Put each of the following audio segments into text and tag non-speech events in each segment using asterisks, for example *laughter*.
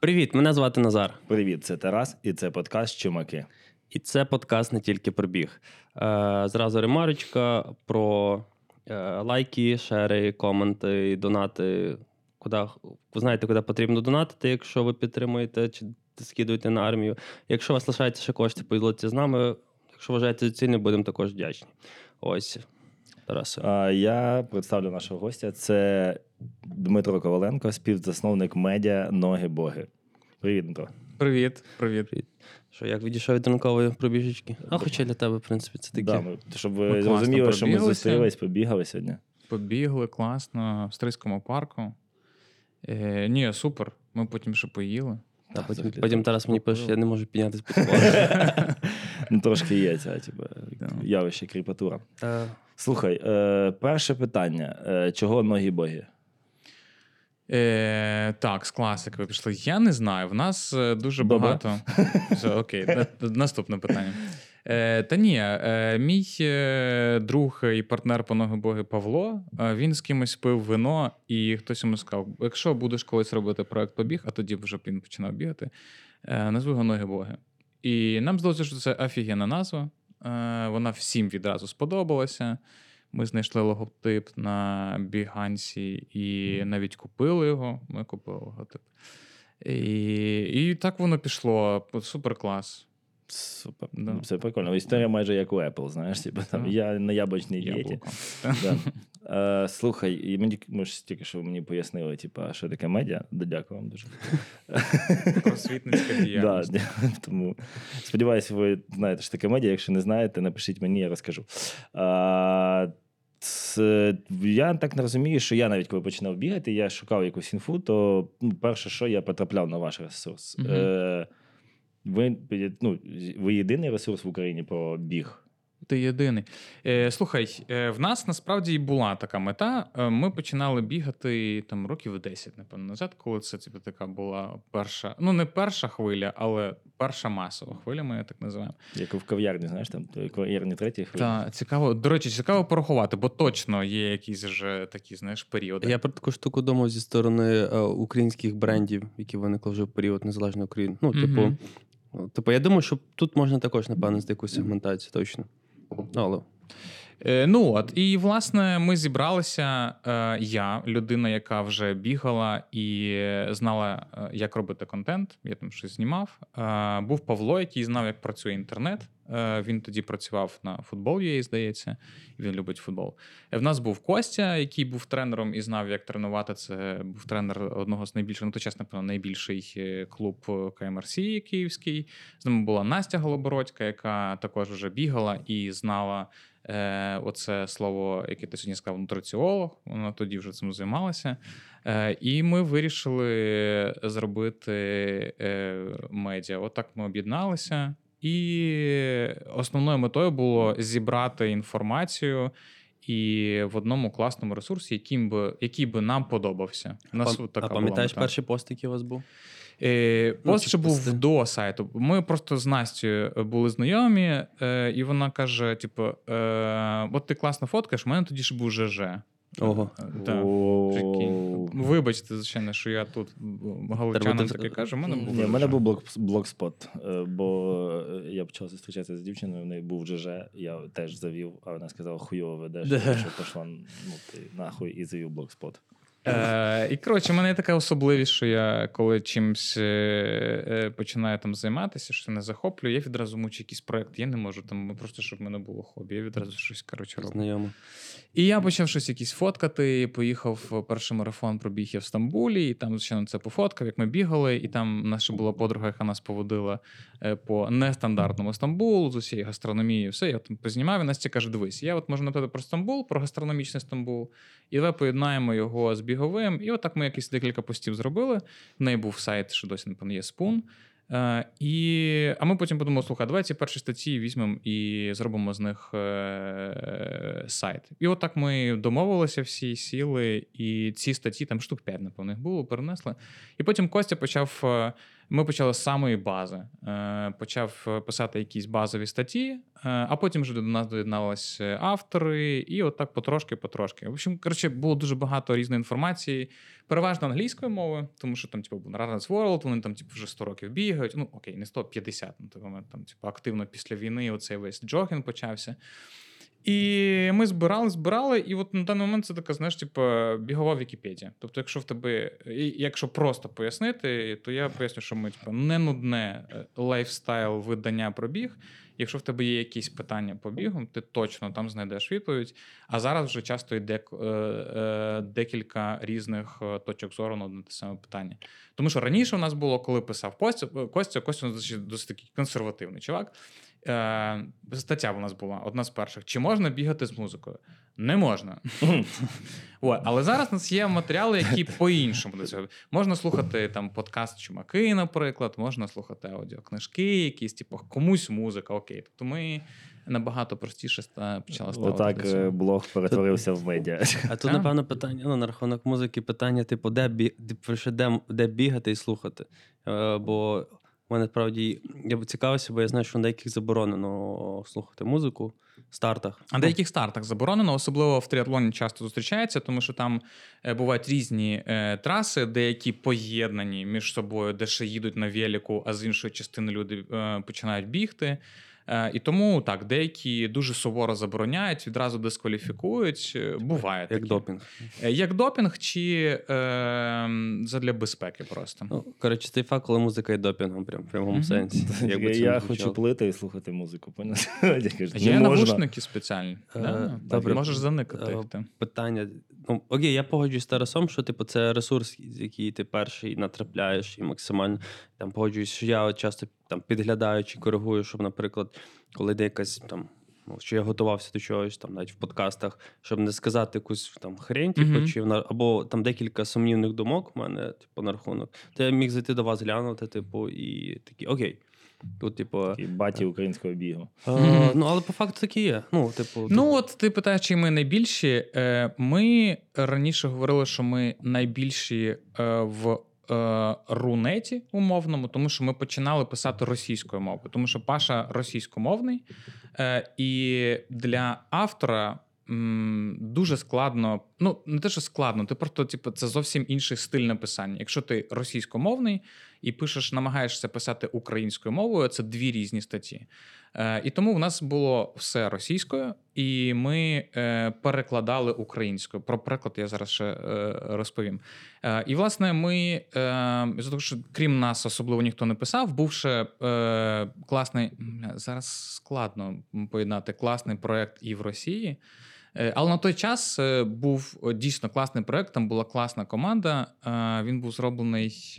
Привіт, мене звати Назар. Привіт, це Тарас, і це подкаст Чумаки. І це подкаст не тільки про біг. Е, зразу ремарочка про е, лайки, шери, коменти, донати. Куди, ви знаєте, куди потрібно донатити, якщо ви підтримуєте чи скидуєте на армію. Якщо у вас лишається ще кошти, поділіться з нами. Якщо вважаєте за цільне, будемо також вдячні. Ось. Тарас. А я представлю нашого гостя. Це Дмитро Коваленко, співзасновник медіа Ноги Боги. Привіт, Дмитро. Привіт, привіт. Що, як відійшов від ранкової пробіжечки? А хоча для тебе, в принципі, це таке. Да, ми, щоб ви Ми зрозуміли, що ми зустрілись, побігали сьогодні. Побігли класно в Стрийському парку. Е, ні, супер. Ми потім ще поїли. Та, потім, потім. Тарас мені пише, я не можу піднятися під. *laughs* Ну, трошки є ця типу, явище кріпатура. Е, Слухай, е, перше питання: Е, чого ноги боги? Е, так, з класикою пішли. Я не знаю. В нас е, дуже Добре. багато. Все, окей, наступне питання. Е, та ні, е, мій е, друг і партнер по ноги боги Павло. е, він з кимось пив вино, і хтось йому сказав: якщо будеш колись робити проект побіг, а тоді вже він починав бігати, е, назви його ноги боги. І нам здалося, що це офігенна назва. Е, вона всім відразу сподобалася. Ми знайшли логотип на Біганці і навіть купили його. Ми купили логотип. І, і так воно пішло. Супер клас. Супер. Да. Це прикольно. Історія майже як у Apple, знаєш, типу, там, я на яблучній дієті. Да. Е, слухай, і мені ми ж тільки що мені пояснили, типу, що таке медіа. Да, Дякую вам дуже. Просвітницька Да, діяльність. дя- тому сподіваюся, ви знаєте, що таке медіа. Якщо не знаєте, напишіть мені, я розкажу. А, це, я так не розумію, що я навіть коли починав бігати, я шукав якусь інфу, то ну, перше, що я потрапляв на ваш ресурс. Е, ви, ну, ви єдиний ресурс в Україні про біг. Ти єдиний. Е, слухай, е, в нас насправді і була така мета. Е, ми починали бігати там років 10, напевно, назад, коли це типу, така була перша, ну не перша хвиля, але перша масова хвиля, ми її так називаємо. Як в кав'ярні, знаєш, там кав'ярні третій хвилі. Та цікаво, до речі, цікаво порахувати, бо точно є якісь вже такі, знаєш, періоди. Я про таку штуку думав зі сторони е, українських брендів, які виникли вже в період незалежної України. Ну, типу. Типу, я думаю, що тут можна також, напевно, з якусь сегментацію, точно. Але Е, ну от, і власне ми зібралися. Е, я, людина, яка вже бігала і знала, е, як робити контент. Я там щось знімав. Був Павло, який знав, як працює інтернет. Він тоді працював на футбол, здається, і він любить футбол. В нас був Костя, який був тренером і знав, як тренувати. Це був тренер одного з найбільших, ну то чесно, найбільший клуб КМРС київський. З нами була Настя Голобородька, яка також вже бігала і знала. Е, оце слово, яке ти сьогодні сказав, нутриціолог. Вона тоді вже цим займалася. Е, і ми вирішили зробити е, медіа. Отак ми об'єдналися. І основною метою було зібрати інформацію і в одному класному ресурсі, яким би, який би нам подобався. У нас от така а пам'ятаєш перший пост, який у вас був? Е, Ну, Пост ще був пости. до сайту. Ми просто з Настю були знайомі, е, і вона каже: типу, е, от ти класно фоткаєш, у мене тоді ще був ЖЖ. Ого. Е, Прикинь. Вибачте, звичайно, що я тут галичанам таке кажу. У мене був Ні, в мене був блок, блокспот, е, бо е, я почав зустрічатися з дівчиною, в неї був ЖЖ, я теж завів, а вона сказала, хуйово ведеш, Да. що пішла ну, ти нахуй і завів блокспот. Е, і коротше, в мене є така особливість, що я коли чимось е, е, починаю там займатися, що не захоплюю, я відразу мучу якийсь проект. Я не можу там просто, щоб в мене було хобі. Я відразу щось коротше роблю. Знайомо. І я почав щось якісь фоткати. Поїхав перший марафон, пробіг я в Стамбулі, і там, звичайно, це пофоткав, як ми бігали. І там наша була подруга, яка нас поводила е, по нестандартному Стамбулу з усією гастрономією. Все, я там познімав, і Настя каже: дивись, я от можу написати про Стамбул, про гастрономічний Стамбул, і давай поєднаємо його з біговим. І отак ми якісь декілька постів зробили. В неї був сайт, що досі напевно є спун. Е, і, а ми потім подумали: слухай, давай ці перші статті візьмемо і зробимо з них е, сайт. І отак ми домовилися всі, сіли, і ці статті, там штук 5, напевно, їх було, перенесли. І потім Костя почав е, Ми почали з самої бази. Е, Почав писати якісь базові статті, е, а потім вже до нас доєдналися автори, і отак потрошки-потрошки. В общем, коротше, було дуже багато різної інформації, переважно англійською мовою, тому що там, типу, був Runners World, вони там, типу, вже 100 років бігають. Ну, окей, не 150 на той момент. Там, типу, активно після війни оцей весь джогінг почався. І ми збирали, збирали, і от на даний момент це така, знаєш, типу, бігова Вікіпедія. Тобто, якщо в тебе, якщо просто пояснити, то я поясню, що ми типу, не нудне е, лайфстайл видання про біг. Якщо в тебе є якісь питання по бігу, ти точно там знайдеш відповідь. А зараз вже часто йде е, е, декілька різних точок зору на те саме питання. Тому що раніше у нас було, коли писав Костя, Костя, Костя досить такий консервативний чувак. Е, Стаття у нас була одна з перших. Чи можна бігати з музикою? Не можна. *laughs* О, але зараз у нас є матеріали, які по-іншому до цього. Можна слухати там подкаст Чумаки, наприклад, можна слухати аудіокнижки, якісь, типу, комусь музика, окей. Тобто ми набагато простіше ста- почали ставити. Отак е, блог перетворився в медіа. А тут, напевно, питання ну, на рахунок музики, питання, типу, де, бі... де- де, де бігати і слухати. Е, бо мене справді я б цікавився, бо я знаю, що на деяких заборонено слухати музику в стартах. А деяких стартах заборонено, особливо в тріатлоні часто зустрічається, тому що там е, бувають різні е, траси, деякі поєднані між собою, де ще їдуть на велику, а з іншої частини люди е, починають бігти. Е, і тому так, деякі дуже суворо забороняють, відразу дискваліфікують. Е, Буває Як таке. допінг. Е, Як допінг чи е, задля безпеки просто. Ну, коротше, цей факт, коли музика є допінгом, прям, в прямому Мгм. сенсі. Як би Я хочу плити і слухати музику. *laughs* Є навушники спеціальні. Добре. Можеш заникати їх. питання. Ну, окей, я погоджуюсь з Тарасом, що типу, це ресурс, з який ти перший натрапляєш, і максимально там погоджуюсь, що я часто там підглядаю чи коригую, щоб, наприклад, коли йде якась там. Ну, що я готувався до чогось, там навіть в подкастах, щоб не сказати якусь там хрень, типу, Мгм. чи вона або там декілька сумнівних думок у мене, типу, на рахунок. То я міг зайти до вас глянути, типу, і такі, окей. Тут, типу, Такий баті українського бігу. е, Мгм. ну, але по факту такі є. Ну, типу, Ну, от ти питаєш, чи ми найбільші. Е, Ми раніше говорили, що ми найбільші е, в е, рунеті умовному, тому що ми починали писати російською мовою, тому що Паша російськомовний, е, і для автора. Дуже складно, ну не те, що складно, ти просто, типу, це зовсім інший стиль написання. Якщо ти російськомовний і пишеш, намагаєшся писати українською мовою, це дві різні статті. Е, і тому в нас було все російською, і ми е, перекладали українською. Про переклад я зараз ще е, розповім. Е, і, власне, ми е, того, що крім нас особливо ніхто не писав, був ще е, класний зараз складно поєднати класний проект і в Росії. Е, Але на той час е, був дійсно класний проект, там була класна команда. Е, Він був зроблений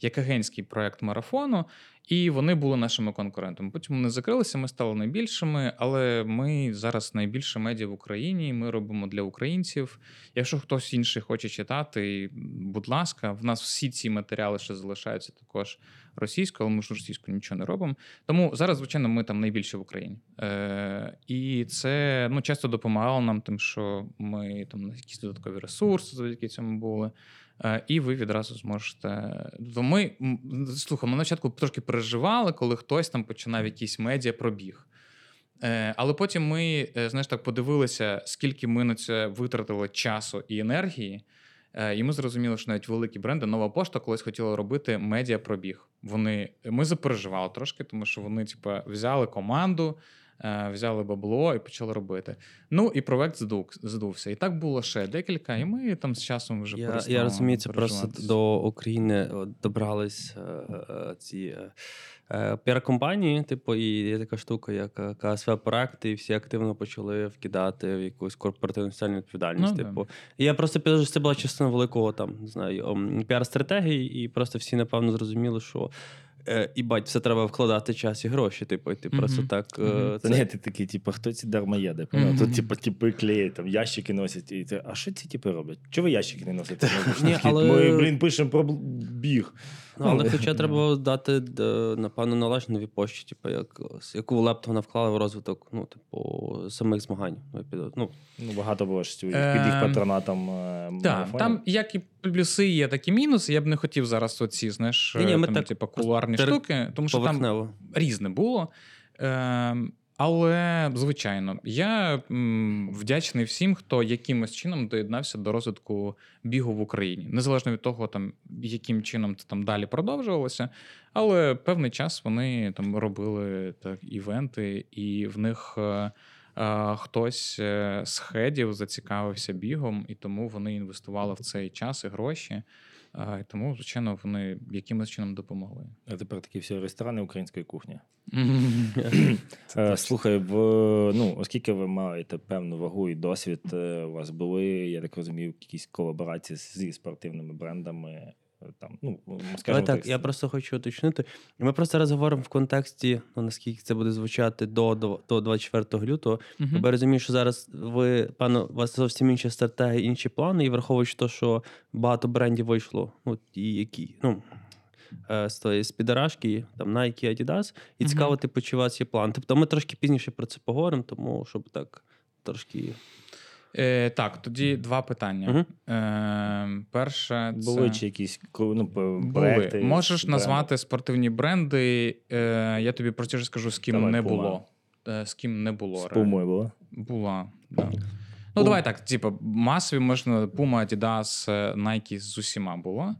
як агентський проект марафону, і вони були нашими конкурентами. Потім вони закрилися, ми стали найбільшими, але ми зараз найбільше медіа в Україні. Ми робимо для українців. Якщо хтось інший хоче читати, будь ласка, в нас всі ці матеріали ще залишаються також російською, але ми ж російською нічого не робимо. Тому зараз, звичайно, ми там найбільше в Україні. Е, і це ну, часто допомагало нам, тим, що ми там якісь додаткові ресурси завдяки цьому були. Е, І ви відразу зможете. То слухай, ми на початку трошки переживали, коли хтось там починав якісь медіа пробіг. Е, Але потім ми, е, знаєш, так подивилися, скільки ми на це витратили часу і енергії. І ми зрозуміли, що навіть великі бренди, нова пошта колись хотіла робити медіапробіг. Вони ми запереживали трошки, тому що вони, типа, взяли команду, взяли бабло і почали робити. Ну і проект здув, здувся. І так було ще декілька, і ми там з часом вже Я, я розумію, це просто до України добрались е, е, ці е, е, піар-компанії, типу, і є така штука, як е, КСВ проекти, і всі активно почали вкидати в якусь корпоративну соціальну відповідальність. Ну, типу. І я просто підозрюю, що це була частина великого там, не знаю, піар-стратегії, і просто всі, напевно, зрозуміли, що. Е, І бать, все треба вкладати час і гроші. Типу, і ти Мгм. просто так. е, Мгм. Це Та ні, ти такий, типу, хто ці дармоєди? Mm-hmm. Тут, типу, типи клеять, там ящики носять. І ти, а що ці типи роблять? Чого ви ящики не носите? *laughs* Ні, але- Ми, блін, пишемо про біг. Ну, але хоча *laughs* треба дати, напевно, належну новій пошті, типу, як, яку лепту вона вклала в розвиток, ну, типу, самих змагань. Ну, Ну, Ну, багато було ж під їх Ем, патронатом. е, Так, там як і плюси є, так і мінуси. Я б не хотів зараз оці, знаєш, там, типу, кулуарні штуки, тому що там різне було. Е, але, звичайно, я вдячний всім, хто якимось чином доєднався до розвитку бігу в Україні. Незалежно від того, там, яким чином це там далі продовжувалося. Але певний час вони там робили так, івенти, і в них е, е, хтось е, з хедів зацікавився бігом, і тому вони інвестували в цей час і гроші. Е, і тому, звичайно, вони якимось чином допомогли. А тепер такі всі ресторани української кухні. Е. Слухай, в, ну, оскільки ви маєте певну вагу і досвід, е, у вас були, я так розумію, якісь колаборації зі спортивними брендами. Е, Там, ну, скажімо так, так, я просто хочу уточнити. Ми просто зараз говоримо в контексті, ну, наскільки це буде звучати до, до, до 24 лютого. Мгм. Бо я розумію, що зараз ви, певно, у вас зовсім інші стратегії, інші плани, і враховуючи те, що багато брендів вийшло, от, і які, ну, е, з тої спідерашки, там Nike, Adidas, і цікаво, типу, чи у вас є план. Тобто ми трошки пізніше про це поговоримо, тому щоб так трошки. Е, так, тоді два питання. Мгм. Е, перше, це... були чи якісь ну, Були. Можеш з брендом? назвати спортивні бренди. Е, я тобі простіше скажу, з ким Давай, не Puma. було. Е, з ким не було. З. Пумою було? Була. Да. Ну, давай так, типу, масові можна Puma, Adidas, е, Nike з усіма було.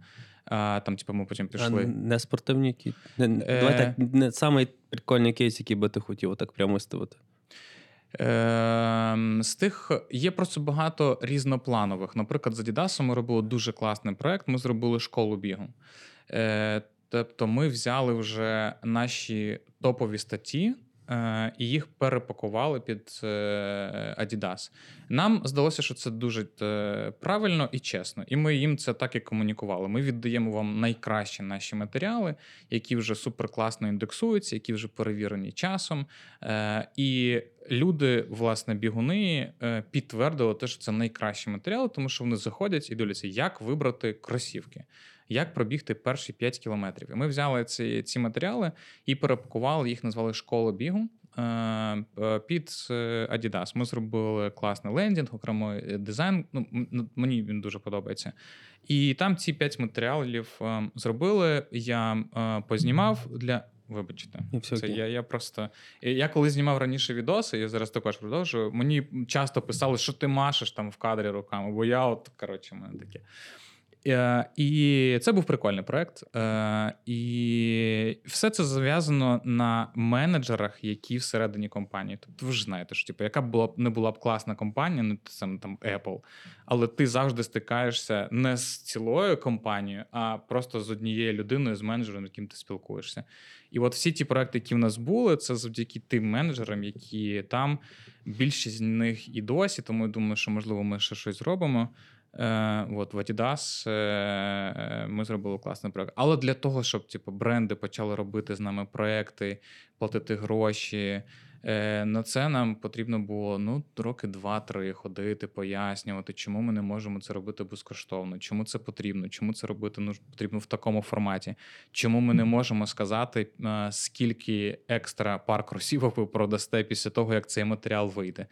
А, там, типу, ми потім А не спортивні не- Е. Давай так, не самий прикольний кейс, який би ти хотів отак прямо виставити. Ем, з тих є просто багато різнопланових. Наприклад, з Adidas ми робили дуже класний проект. Ми зробили школу бігу. Е, тобто, ми взяли вже наші топові статті. Е, І їх перепакували під е, Adidas. Нам здалося, що це дуже е, правильно і чесно. І ми їм це так і комунікували. Ми віддаємо вам найкращі наші матеріали, які вже суперкласно індексуються, які вже перевірені часом. І люди, власне, бігуни підтвердили те, що це найкращі матеріали, тому що вони заходять і дивляться, як вибрати кросівки, як пробігти перші 5 кілометрів. І ми взяли ці, ці матеріали і перепакували їх, назвали школа бігу. е, е, Під е, Adidas. Ми зробили класний лендінг, окремий е, дизайн. Ну, мені він дуже подобається. І там ці п'ять матеріалів зробили. Я познімав для. Вибачте, І все це я, я просто. Я коли знімав раніше відоси, я зараз також продовжую. Мені часто писали, що ти машеш там в кадрі руками, бо я от коротше, в мене таке. Е, І це був прикольний проект. Е, І все це зав'язано на менеджерах, які всередині компанії. Тобто ви ж знаєте, що типу, яка б була не була б класна компанія, ну саме там Apple, але ти завжди стикаєшся не з цілою компанією, а просто з однією людиною, з менеджером, з яким ти спілкуєшся. І от всі ті проекти, які в нас були, це завдяки тим менеджерам, які там більшість з них і досі. Тому я думаю, що можливо ми ще щось зробимо. Е, от в Adidas е, ми зробили класний проект. Але для того, щоб типу, бренди почали робити з нами проекти, платити гроші. е, На це нам потрібно було ну роки два-три ходити, пояснювати, чому ми не можемо це робити безкоштовно, чому це потрібно, чому це робити ну, потрібно в такому форматі, чому ми не можемо сказати, е, скільки екстра пар кросівок ви продасте після того, як цей матеріал вийде.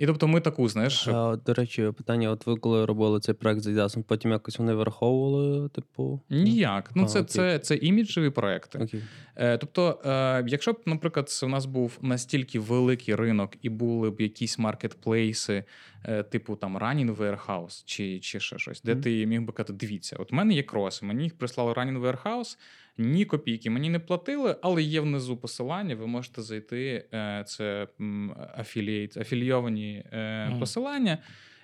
І тобто ми таку, знаєш, А, до речі, питання: от ви коли робили цей проект з Adidas, потім якось вони враховували, типу. ніяк. Ну, А, це, це, це іміджеві проекти. Окей. Е, Тобто, е, якщо б, наприклад, у нас був настільки великий ринок і були б якісь маркетплейси, е, типу там Running Warehouse чи, чи ще щось, де Мгм. ти міг би казати, дивіться, от в мене є кроси, мені їх прислали Running Warehouse, ні копійки мені не платили, але є внизу посилання, ви можете зайти. е, Це афілієт, афілійовані е, посилання.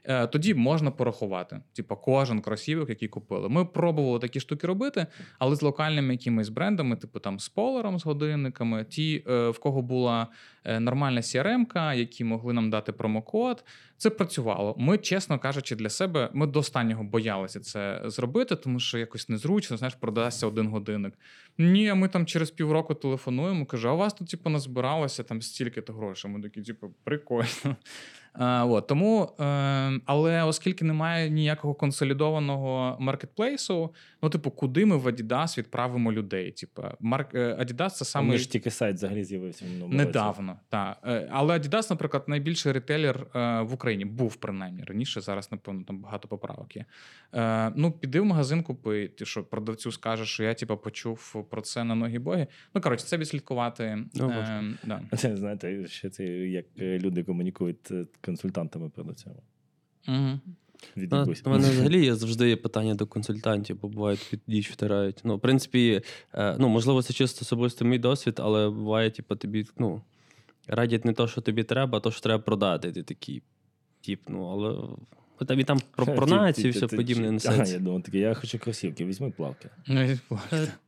Е, Тоді можна порахувати, типу, кожен кросівок, який купили. Ми пробували такі штуки робити, але з локальними якимись брендами, типу там з полером, з годинниками, ті, е, в кого була е, нормальна CRM-ка, які могли нам дати промокод. Це працювало. Ми, чесно кажучи, для себе ми до останнього боялися це зробити, тому що якось незручно, знаєш, продасться один годинник. Ні, ми там через півроку телефонуємо, каже, а у вас тут, типу, назбиралося там стільки-то грошей. Ми такі, типу, прикольно. А, от, тому, е, але оскільки немає ніякого консолідованого маркетплейсу, Ну, типу, куди ми в Adidas відправимо людей? Типу, марк е, Adidas це Саме ж тільки сайт взагалі з'явився недавно. Та. Е, Але Adidas, наприклад, найбільший ретейлер е, в Україні був принаймні раніше. Зараз, напевно, там багато поправок є. Ну, піди в магазин купи. Ти що продавцю скажеш, що я типу, почув про це на ноги боги. Ну, коротше, це відслідкувати. Ну, е, да. *laughs* Це знаєте, ще це як люди комунікують з консультантами продавцями. Угу. У мене взагалі є завжди є питання до консультантів, бо бувають під діч втирають. Ну, в принципі, е, ну, можливо, це чисто особисто мій досвід, але буває, типу, тобі, ну, радять не то, що тобі треба, а то, що треба продати. Ти такий, тип, ну, але там і там про, про *laughs* націю і все подібне несеться. Ага, я думав, таке, я хочу кросівки, візьми плавки. Ну,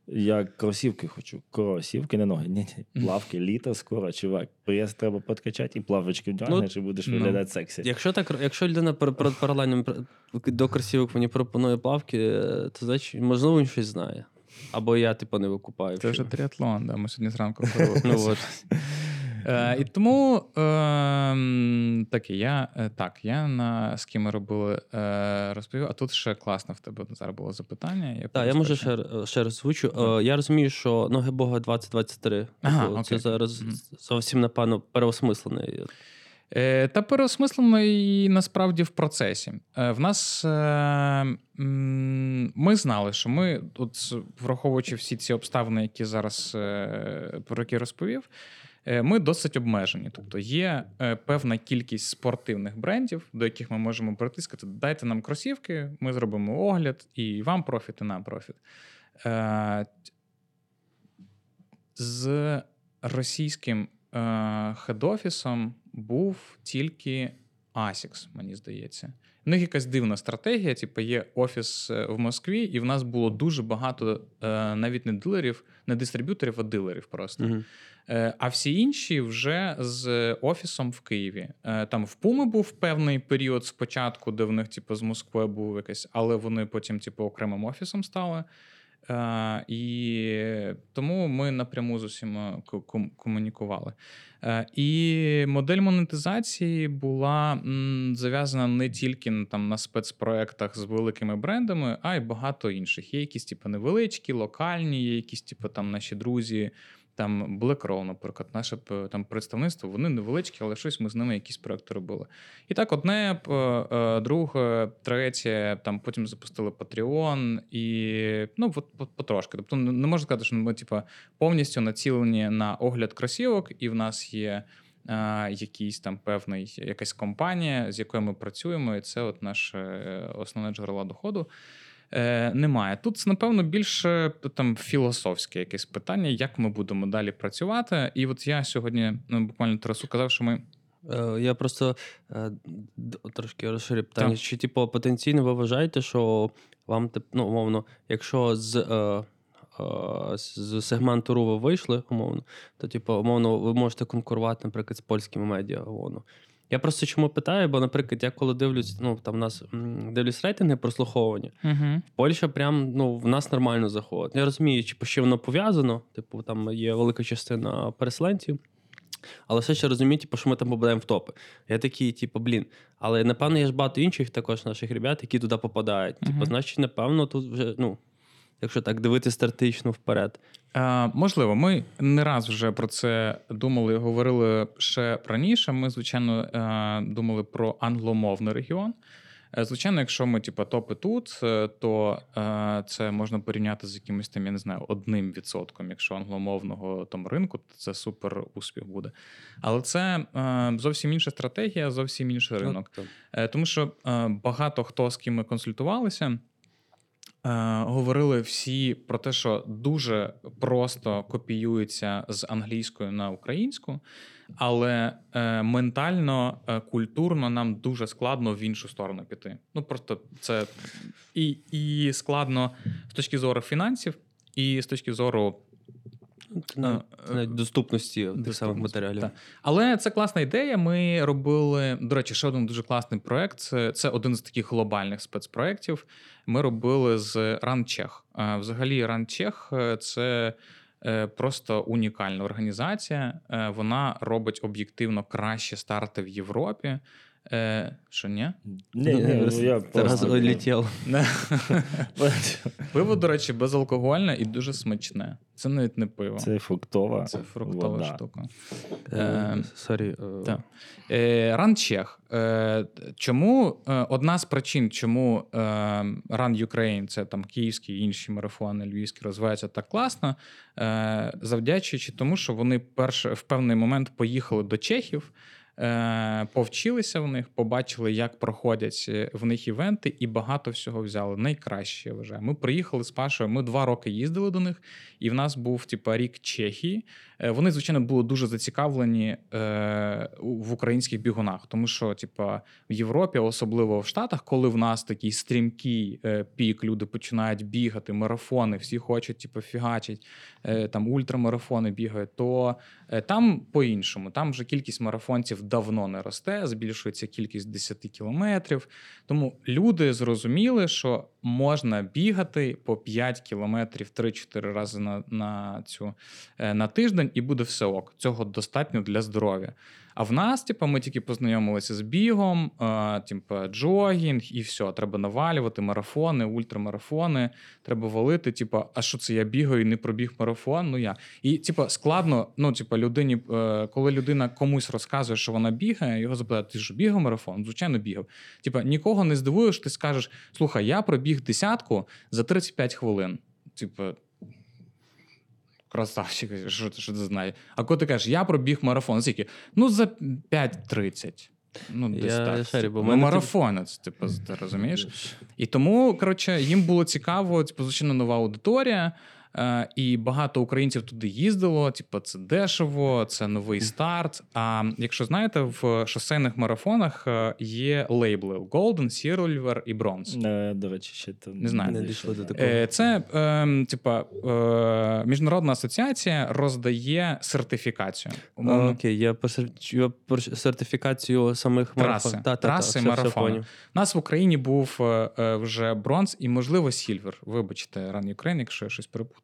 Я кросівки хочу. Кросівки на ноги. Ні, ні. Плавки, літо скоро, чувак. Прес треба подкачати і плавочки вдягнеш, і будеш ну. виглядати сексі. Якщо так, якщо людина пар- пар- паралельно пр- до кросівок мені пропонує плавки, е, то значить, можливо, він щось знає. Або я, типу, не викупаю. Це вже ще. тріатлон, да. Ми сьогодні зранку. *laughs* Ну, от. Е, і тому е, м, таке, я е, так, я на з ким ми робили е, розповів, а тут ще класно в тебе зараз було запитання. Я Так, я перескочу. ще, ще раз звучу. Е, Я розумію, що ноги Бога 2023. Ага, Тобто Це зараз зовсім, напевно, переосмислений. Е, Та переосмислено і насправді в процесі. Е, В нас е, ми знали, що ми, от враховуючи всі ці обставини, які зараз е, про які розповів, е, ми досить обмежені. Тобто є е, певна кількість спортивних брендів, до яких ми можемо притискати. Дайте нам кросівки, ми зробимо огляд, і вам профіт, і нам профіт. Е, З російським е, хед-офісом був тільки ASICS, мені здається. Них якась дивна стратегія, типу, є офіс е, в Москві, і в нас було дуже багато е, навіть не дилерів, не дистриб'юторів, а дилерів просто. Угу. А всі інші вже з офісом в Києві. Там в Пуми був певний період спочатку, де в них, типу, з Москви був якийсь, але вони потім, типу, окремим офісом стали. Е, І тому ми напряму з усіма ко- комунікували. Е, І модель монетизації була зав'язана не тільки на, там, на спецпроектах з великими брендами, а й багато інших. Є якісь типу, невеличкі, локальні, є якісь типу, там, наші друзі. Там BlackRock, наприклад, наше там представництво, вони невеличкі, але щось ми з ними якісь проекти робили. І так, одне, е, друге, третє, там потім запустили Patreon, і ну, от, от потрошки. Тобто не можна сказати, що ми, типу, повністю націлені на огляд кросівок, і в нас є е, якийсь там певний якась компанія, з якою ми працюємо, і це от наше е, основне джерело доходу. Е, немає. Тут, напевно, більше там філософське якесь питання, як ми будемо далі працювати. І от я сьогодні ну, буквально Тарасу казав, що ми. Е, Я просто е, трошки розширю питання. Так. Чи, типу, потенційно ви вважаєте, що вам, ну, умовно, якщо з, е, е, з сегменту РУ ви вийшли, умовно, то, типу, умовно, ви можете конкурувати, наприклад, з польськими медіа, умовно. Я просто чому питаю, бо, наприклад, я коли дивлюсь, ну там в нас дивлюсь рейтинги прослуховування, Угу. Польща прям ну, в нас нормально заходить. Я розумію, чи що воно пов'язано, типу, там є велика частина переселенців. Але все ще розумію, типу, що ми там попадаємо в топи. Я такий, типу, блін. Але напевно є ж багато інших також наших ребят, які туди попадають. Типу, Мгм. значить, напевно, тут вже, ну, якщо так дивитися стратегічно вперед. Е, можливо, ми не раз вже про це думали, говорили ще раніше. Ми, звичайно, е, думали про англомовний регіон. Е, Звичайно, якщо ми типу, топи тут, е, то е, це можна порівняти з якимось там, я не знаю, одним відсотком, якщо англомовного там ринку, то це супер успіх буде. Але це е, зовсім інша стратегія, зовсім інший ринок. Е, Тому що е, багато хто з ким ми консультувалися. Е, Говорили всі про те, що дуже просто копіюється з англійської на українську, але е, ментально, е, культурно нам дуже складно в іншу сторону піти. Ну просто це і, і складно з точки зору фінансів, і з точки зору це навіть- е, доступності тих самих матеріалів. так. Але це класна ідея. Ми робили. До речі, ще один дуже класний проект. Це, це один з таких глобальних спецпроєктів. Ми робили з RunCheck. А, Взагалі, RunCheck – це е, просто унікальна організація. Е, Вона робить об'єктивно кращі старти в Європі. Е, Що ні? Ні, ні, ну, я Тарас просто- *laughs* Пиво, до речі, безалкогольне і дуже смачне. Це навіть не пиво. Це фруктова. Це фруктова вода. штука. Е, Е, Сорі. RunCzech. Е, чому е, одна з причин, чому е, Run Ukraine, це там київські і інші марафони, львівські розвиваються так класно, е, завдячуючи тому, що вони перше в певний момент поїхали до Чехів. Е, Повчилися в них, побачили, як проходять е, в них івенти, і багато всього взяли. Найкраще вважаю. Ми приїхали з Пашою. Ми два роки їздили до них, і в нас був типа рік Чехії. Е, Вони, звичайно, були дуже зацікавлені в українських бігунах, тому що, типа, в Європі, особливо в Штатах, коли в нас такий стрімкий пік, люди починають бігати, марафони, всі хочуть, типу, фігачить, там ультрамарафони бігають, то там по-іншому. Там вже кількість марафонців давно не росте, збільшується кількість 10 кілометрів. Тому люди зрозуміли, що можна бігати по 5 кілометрів 3-4 рази на, на, цю, е, на тиждень, і буде все ок. Цього достатньо для здоров'я. А в нас, типу, ми тільки познайомилися з бігом, типу, джогінг, і все. Треба навалювати марафони, ультрамарафони. Треба валити. Типу, а що це я бігаю і не пробіг марафон? Ну я. І, типу, складно, ну, типу, людині, е, коли людина комусь розказує, що вона бігає, його запитають, ти що бігав марафон? Звичайно, бігав. Типа, нікого не здивуєш, ти скажеш: слухай, я пробіг десятку за 35 хвилин. Типу, красавчик, що ти що ти знаєш? А коли ти кажеш, я пробіг марафон, скільки? Ну, за 5.30. Ну, десь Я так. шарю, бо ну, мене марафонець, типу, ти розумієш? І тому, коротше, їм було цікаво, типу, звичайно, нова аудиторія. Е, і багато українців туди їздило. Типу, це дешево, це новий старт. А якщо знаєте, в шосейних марафонах е, є лейбли Golden, Silver і Bronze. Е, До речі, ще то Не знаю. Не дійшло до такого. Це е, типа е, міжнародна асоціація роздає сертифікацію. Умовно, Окей, я про, сер- сертифікацію самих Траси. марафон. Та, та, Траси та, все марафону. У нас в Україні був вже bronze і, можливо, silver. Вибачте, Run Ukraine, якщо я щось перепутав.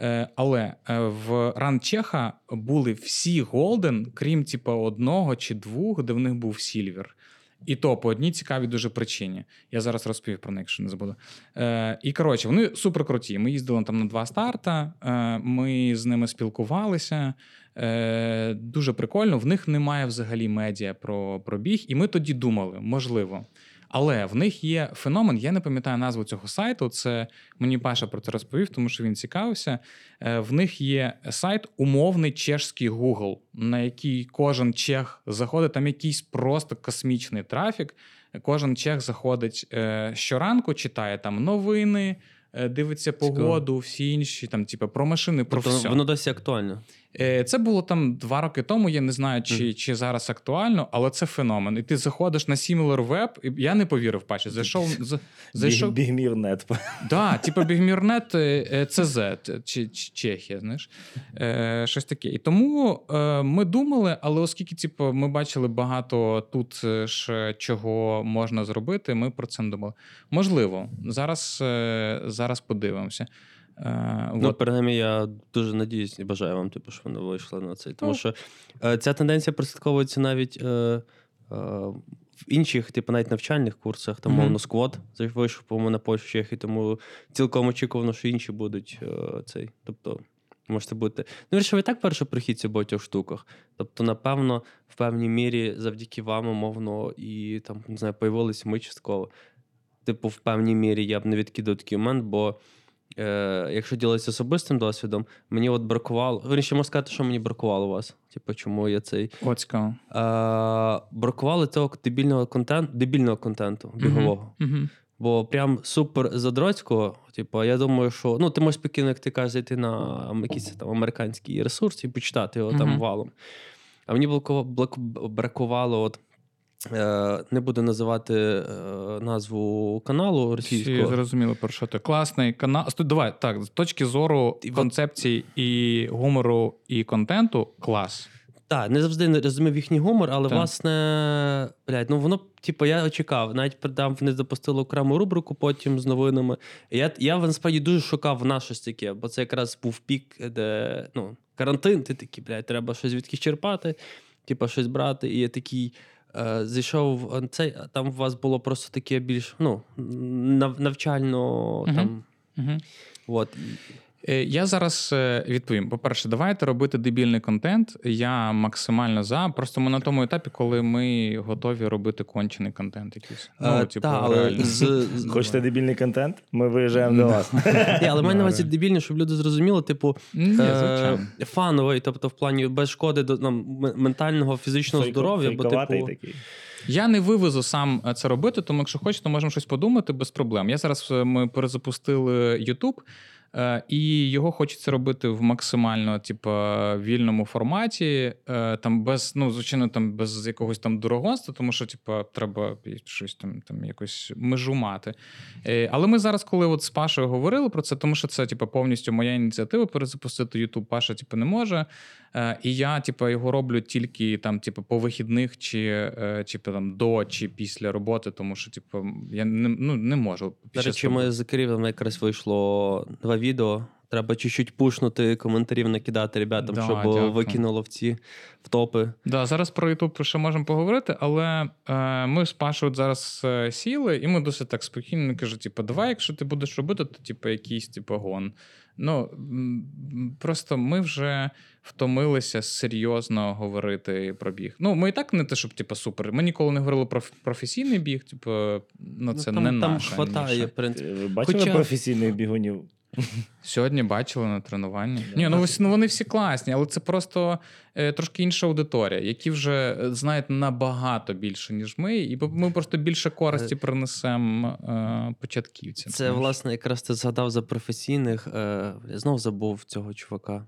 Е, Але е, в RunCzech були всі golden, крім типу, одного чи двох, де в них був silver. І то по одній цікавій дуже причині. Я зараз розповів про них, якщо не забуду. Е, і коротше, вони супер круті. Ми їздили там на два старта, е, ми з ними спілкувалися. Е, дуже прикольно. В них немає взагалі медіа про, про біг. І ми тоді думали, можливо. Але в них є феномен, я не пам'ятаю назву цього сайту. Це мені Паша про це розповів, тому що він цікавився. Е, В них є сайт умовний чешський Google, на який кожен чех заходить. Там якийсь просто космічний трафік. Кожен чех заходить е, щоранку, читає там новини, е, дивиться погоду, всі інші, там, типу, про машини, про Тобто все. воно досі актуально. Е, Це було там два роки тому. Я не знаю, чи, чи зараз актуально, але це феномен. І ти заходиш на SimilarWeb, і я не повірив, Паче. Зайшов зайшов. Бігмірнет. Да, типу Бігмірнет е, ЦЗ чи, чи Чехія, знаєш, е, щось таке. І тому е, ми думали, але оскільки типу, ми бачили багато тут е, ж чого можна зробити, ми про це не думали. Можливо, зараз, е, зараз подивимося. Е, Ну, от. принаймні, я дуже надіюсь і бажаю вам, типу, що вони вийшли на цей. Тому Ну. що е, ця тенденція прослідковується навіть е, е, в інших, типу, навіть навчальних курсах, там, мовно, сквот вийшов, по-моєму, на Польщу Чехії, тому цілком очікувано, що інші будуть е, цей. Тобто, можете бути. Ну, вірше, ви і так першопрохідці в багатьох штуках. Тобто, напевно, в певній мірі завдяки вам, умовно, і там, не знаю, появилися ми частково. Типу, в певній мірі я б не відкидав такий момент, бо е, якщо ділитися особистим досвідом, мені от бракувало. Вірніше, можу сказати, що мені бракувало у вас. Типу, чому я цей. Цікаво. Е, бракувало цього дебільного контенту, дебільного контенту бігового. Мгм. Бо прям супер задроцького. Типу, я думаю, що ну, ти можеш спокійно, як ти кажеш, зайти на якийсь там американський ресурс і почитати його там валом. А мені бракувало, от, не буду називати е, назву каналу Всі російського. зрозуміли, про що ти. Класний канал. Давай, так, з точки зору концепції і гумору, і контенту клас. Так, не завжди не розумів їхній гумор, але Так. власне, блядь, ну воно, типу, я очікав. Навіть там вони запустили окрему рубрику потім з новинами. Я, я насправді дуже шукав на щось таке, бо це якраз був пік, де ну, карантин, ти такий, блядь, треба щось звідки черпати, типу, щось брати. І я такий. Е, Зайшов е, цей, а там у вас було просто таке більш ну, нав- навчально угу. там. Угу. От. Е, Я зараз е, відповім. По-перше, давайте робити дебільний контент. Я максимально за. Просто ми на тому етапі, коли ми готові робити кончений контент якийсь. Ну, Е, типу, та, але з, з- Хочете дебільний контент? Ми виїжджаємо до вас. *laughs* Ні, але маю на увазі дебільно, щоб люди зрозуміли, типу, е, фановий, тобто в плані без шкоди до нам, ментального, фізичного здоров'я, бо типу. такий. Я не вивезу сам це робити, тому якщо хочете, можемо щось подумати без проблем. Я зараз ми перезапустили YouTube. Е, І його хочеться робити в максимально, типу, вільному форматі, е, там без, ну, звичайно, там без якогось там дорогонства, тому що, типу, треба щось там, там якось межу мати. Е, Але ми зараз, коли от з Пашою говорили про це, тому що це, типу, повністю моя ініціатива перезапустити YouTube, Паша, типу, не може. Е, І я, типу, його роблю тільки там, типу, по вихідних, чи, е, чи там до, чи після роботи, тому що, типу, я не, ну, не можу. До речі, ми з Кирилом якраз вийшло два відео. Треба чуть-чуть пушнути коментарів, накидати ребятам, Да, щоб дякую. викинуло в ці в топи. Да, зараз про YouTube ще можемо поговорити, але е, ми з Пашою зараз е, сіли, і ми досить так спокійно кажу: типу, давай, якщо ти будеш робити, то типу, якийсь типу, гон. Ну просто ми вже втомилися серйозно говорити про біг. Ну, ми і так не те, щоб типу, супер. Ми ніколи не говорили про професійний біг, типу, ну це там, не там наша хватає, ніша. в принципі. Ви бачили Хоча- професійних бігунів? *laughs* Сьогодні бачили на тренуванні. Ні, ну, ось, ну вони всі класні, але це просто е, трошки інша аудиторія, які вже е, знають набагато більше, ніж ми, і ми просто більше користі принесемо е, початківцям. Це, Тому власне, якраз ти згадав за професійних. Е, я знов забув цього чувака.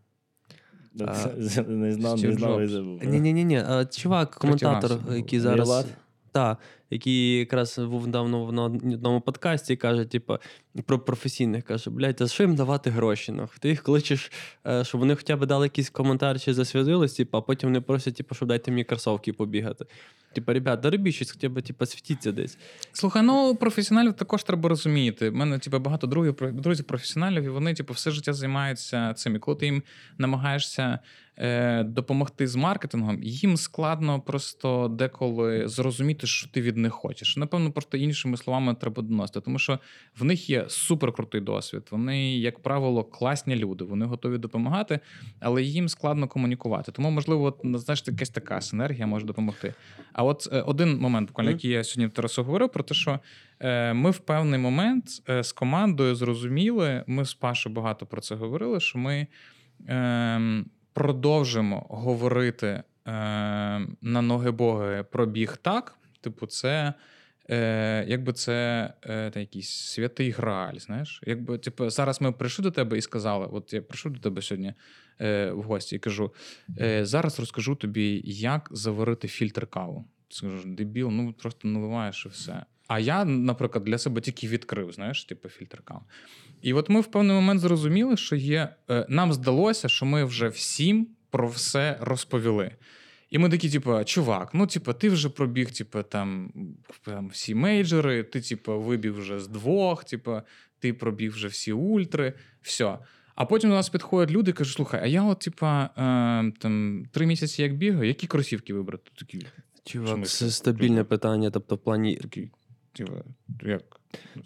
Ну, це- Не знав, не знав і забув. Ні, ні, ні, ні. Чувак, коментатор, який зараз. Так, який якраз був давно на одному подкасті каже, типу, про професійних каже: блядь, а що їм давати гроші? Нахуй? Ти їх кличеш, е, щоб вони хоча б дали якийсь коментар чи засвідились, типу, а потім вони просять, типу, щоб дайте мені кросовки побігати. Типу, ребят, да робіть щось, хоча б типу, світіться десь. Слухай, ну професіоналів також треба розуміти. У мене типу, багато друзів, друзів професіоналів, і вони типу, все життя займаються цим. І коли ти їм намагаєшся е, допомогти з маркетингом, їм складно просто деколи зрозуміти, що ти від них хочеш. Напевно, просто іншими словами треба доносити, тому що в них є суперкрутий досвід. Вони, як правило, класні люди, вони готові допомагати, але їм складно комунікувати. Тому, можливо, от, ну, знаєш, якась така синергія може допомогти. А от е, один момент, буквально, Мгм. який я сьогодні в Тарасу говорив, про те, що е, ми в певний момент е, з командою зрозуміли, ми з Пашою багато про це говорили, що ми е, продовжимо говорити е, на ноги Боги про біг так. Типу, це. Е, якби це е, та якийсь святий грааль, знаєш? Якби, типу, зараз ми прийшли до тебе і сказали: от я прийшов до тебе сьогодні е, в гості і кажу: е, зараз розкажу тобі, як заварити фільтр каву. Ти скажеш, дебіл, ну просто наливаєш і все. А я, наприклад, для себе тільки відкрив, знаєш, типу фільтр кави. І от ми в певний момент зрозуміли, що є. е, Нам здалося, що ми вже всім про все розповіли. І ми такі, типу, чувак, ну, типу, ти вже пробіг, типу, там, там всі мейджори, ти, типу, вибіг вже з двох, типу, ти пробіг вже всі ультри, все. А потім до нас підходять люди і кажуть: слухай, а я от, типа, е, там, три місяці як бігаю, які кросівки вибрати? Такі, Чувак, це стабільне питання. Тобто, в плані. Типу, як?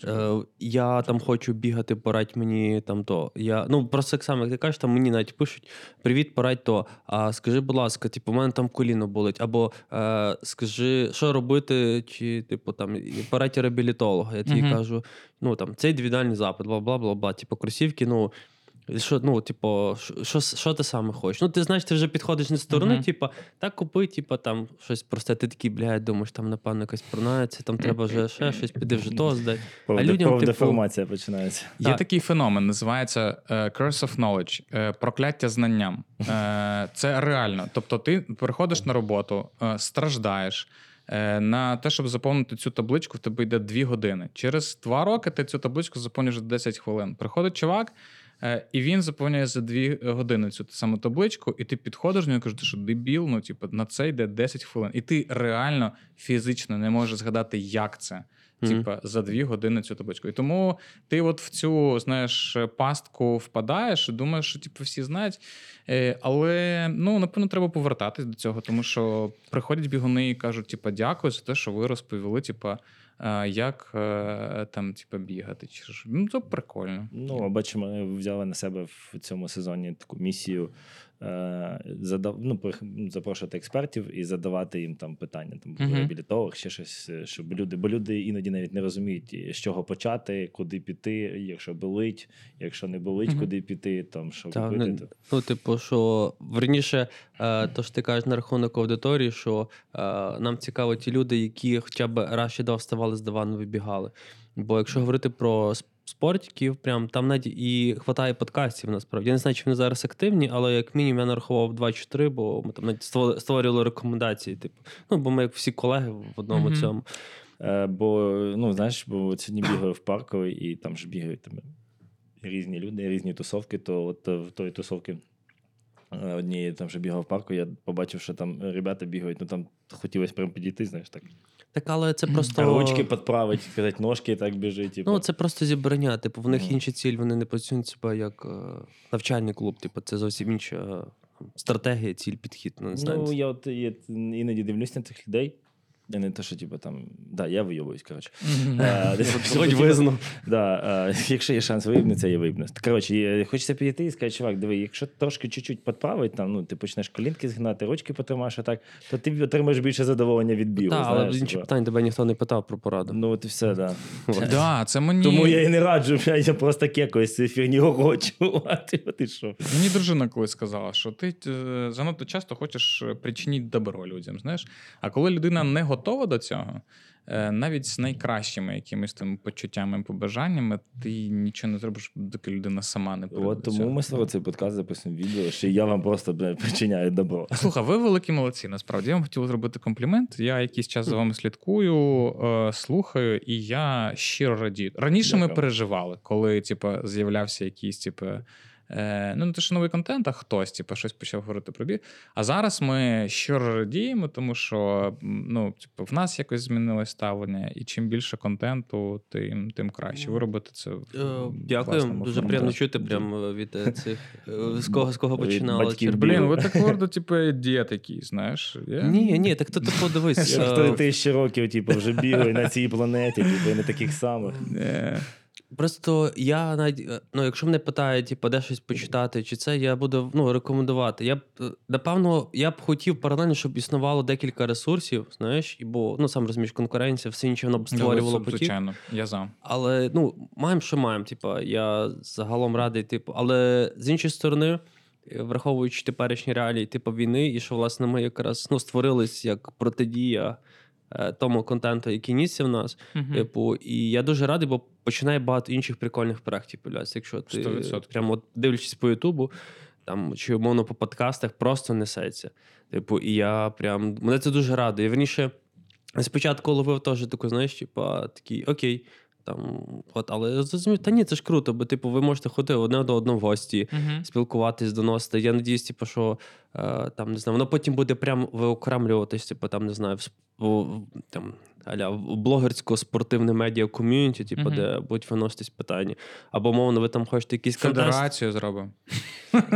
Типу, Е, я там хочу бігати, порадь мені там то. Я, ну, просто так само, як ти кажеш, там мені навіть пишуть: Привіт, порадь то. А скажи, будь ласка, типу, у мене там коліно болить. Або е, скажи, що робити, чи, типу, там, порадь реабілітолога. Я тобі Мгм. кажу, ну там, це індивідуальний запит, бла бла бла бла. Типу, кросівки, ну. Що, ну, типу, що- що, ти саме хочеш? Ну, ти знаєш, ти вже підходиш не з сторони, Мгм. типу, так купи, типу, там щось просте. Ти такий, блядь, думаєш, там, напевно, якась пронається, там треба вже ще *laughs* щось, піди вже то здай. Повде- людям, типу, Повдеформація починається. Є Так. такий феномен, називається е, curse of knowledge, е, прокляття знанням. Е, Це реально. Тобто, ти приходиш на роботу, страждаєш. На те, щоб заповнити цю табличку, в тебе йде 2 години. Через 2 роки ти цю табличку заповнюєш за 10 хвилин. Приходить чувак, і він заповнює за 2 години цю саму табличку, і ти підходиш до нього і кажеш, ти що дебіл, ну типу, на це йде 10 хвилин. І ти реально фізично не можеш згадати, як це. Типа за дві години цю табличку. І тому ти от в цю знаєш пастку впадаєш і думаєш, що типу, всі знають. Е, Але ну напевно треба повертатись до цього, тому що приходять бігуни і кажуть: типа, дякую за те, що ви розповіли, типа, е, як е, там типу, бігати. Чи ж ну це прикольно. Ну, бачимо, ми взяли на себе в цьому сезоні таку місію задав, ну, запрошувати експертів і задавати їм там питання, там Мгм. реабілітолог, ще щось, е, щоб люди, бо люди іноді навіть не розуміють, з чого почати, куди піти, якщо болить, якщо не болить, куди піти, там що Так, робити. ну, то- Ну, типу, що верніше, е, то ж ти кажеш на рахунок аудиторії, що е, нам цікаво ті люди, які хоча б раз чи два вставали з дивану, вибігали. Бо якщо говорити про спортиків, прям там навіть і хватає подкастів насправді. Я не знаю, чи вони зараз активні, але як мінімум я нарахував 2 чи 3, бо ми там навіть ство- створювали рекомендації. Типу, ну бо ми як всі колеги в одному Мгм. цьому. Е, бо, ну, знаєш, бо сьогодні бігаю в парковий, і там ж бігають там, різні люди, різні тусовки, то от в тої тусовки е, однієї там вже бігав в парку, я побачив, що там ребята бігають, ну там хотілося прям підійти, знаєш, так. Так, але це просто. Ручки підправить, сказати, ножки так біжить. Типу. Ну, це просто зібрання. Типу, в них інші ціль, вони не позиціонують себе як е, навчальний клуб. Типу, це зовсім інша е, стратегія, ціль, підхід. Ну, не знаю. Ну, я от я іноді дивлюсь на цих людей. Я не те, що типу там. Да, я вийовуюсь, коротше. Е, *laughs* визнав. Да, е, якщо є шанс виїбнутися, я виїбнусь. Коротше, хочеться підійти і сказати, чувак, диви, якщо трошки чуть-чуть підправить, там, ну, ти почнеш колінки згинати, ручки потримаєш так, то ти отримаєш більше задоволення від бігу. Так, але інших типу. питань тебе ніхто не питав про пораду. Ну, от і все, да. Да, це мені... Тому я і не раджу, я, просто кекаюсь цієї фігні хочу. А ти, *laughs* ти що? Мені дружина колись сказала, що ти е, занадто часто хочеш причинити добро людям, знаєш. А коли людина не готова до цього, е, навіть з найкращими якимись там почуттями, побажаннями, ти нічого не зробиш, доки людина сама не прийде. От тому ми зараз цей подкаст записуємо відео, що я вам просто причиняю добро. Слухай, ви великі молодці. Насправді я вам хотів зробити комплімент. Я якийсь час за вами слідкую, е, слухаю, і я щиро радію. Раніше ми переживали, коли типу, з'являвся якийсь, типу, е, ну не те, що новий контент, а хтось, типу, щось почав говорити про біг. А зараз ми щиро радіємо, тому що ну, типу, в нас якось змінилось ставлення, і чим більше контенту, тим, тим краще. Ви робите це. в Е, Дякую, дуже приємно чути прям е, від цих з кого з кого починали. чи- Блін, ви так гордо, типу, дід який, знаєш. Ні, ні, так то ти подивись. Я е, ж тисячі років, типу, вже бігаю на цій планеті, типу, не таких самих. Просто я навіть, е, ну, якщо мене питають, типу, де щось почитати, чи це я буду ну, рекомендувати. Я б е, напевно, я б хотів паралельно, щоб існувало декілька ресурсів, знаєш, і бо ну сам розумієш, конкуренція, все інше воно б створювало потік. Звичайно, я за. Але ну, маємо, що маємо. Типу, я загалом радий, типу, але з іншої сторони, е, враховуючи теперішні реалії, типу війни, і що власне ми якраз ну, створились як протидія тому контенту, який нісся в нас. Мгм. Типу, і я дуже радий, бо починає багато інших прикольних проєктів появлятися. Якщо ти 100%. прямо от дивлячись по Ютубу, там чи умовно по подкастах, просто несеться. Типу, і я прям мене це дуже радує. Верніше, спочатку ловив теж таку, знаєш, типа такий окей. Там, от, але я зрозумів, та ні, це ж круто, бо типу, ви можете ходити одне до одного в гості, Мгм. спілкуватись, доносити. Я надіюсь, типу, що е, там не знаю, воно потім буде прям виокремлюватись, типу, там не знаю, в, там. Аля в блогерсько-спортивне медіа ком'юніті, типу, Мгм. де будуть виноситись питання. Або, мовно, ви там хочете якийсь контест. Федерацію зробимо.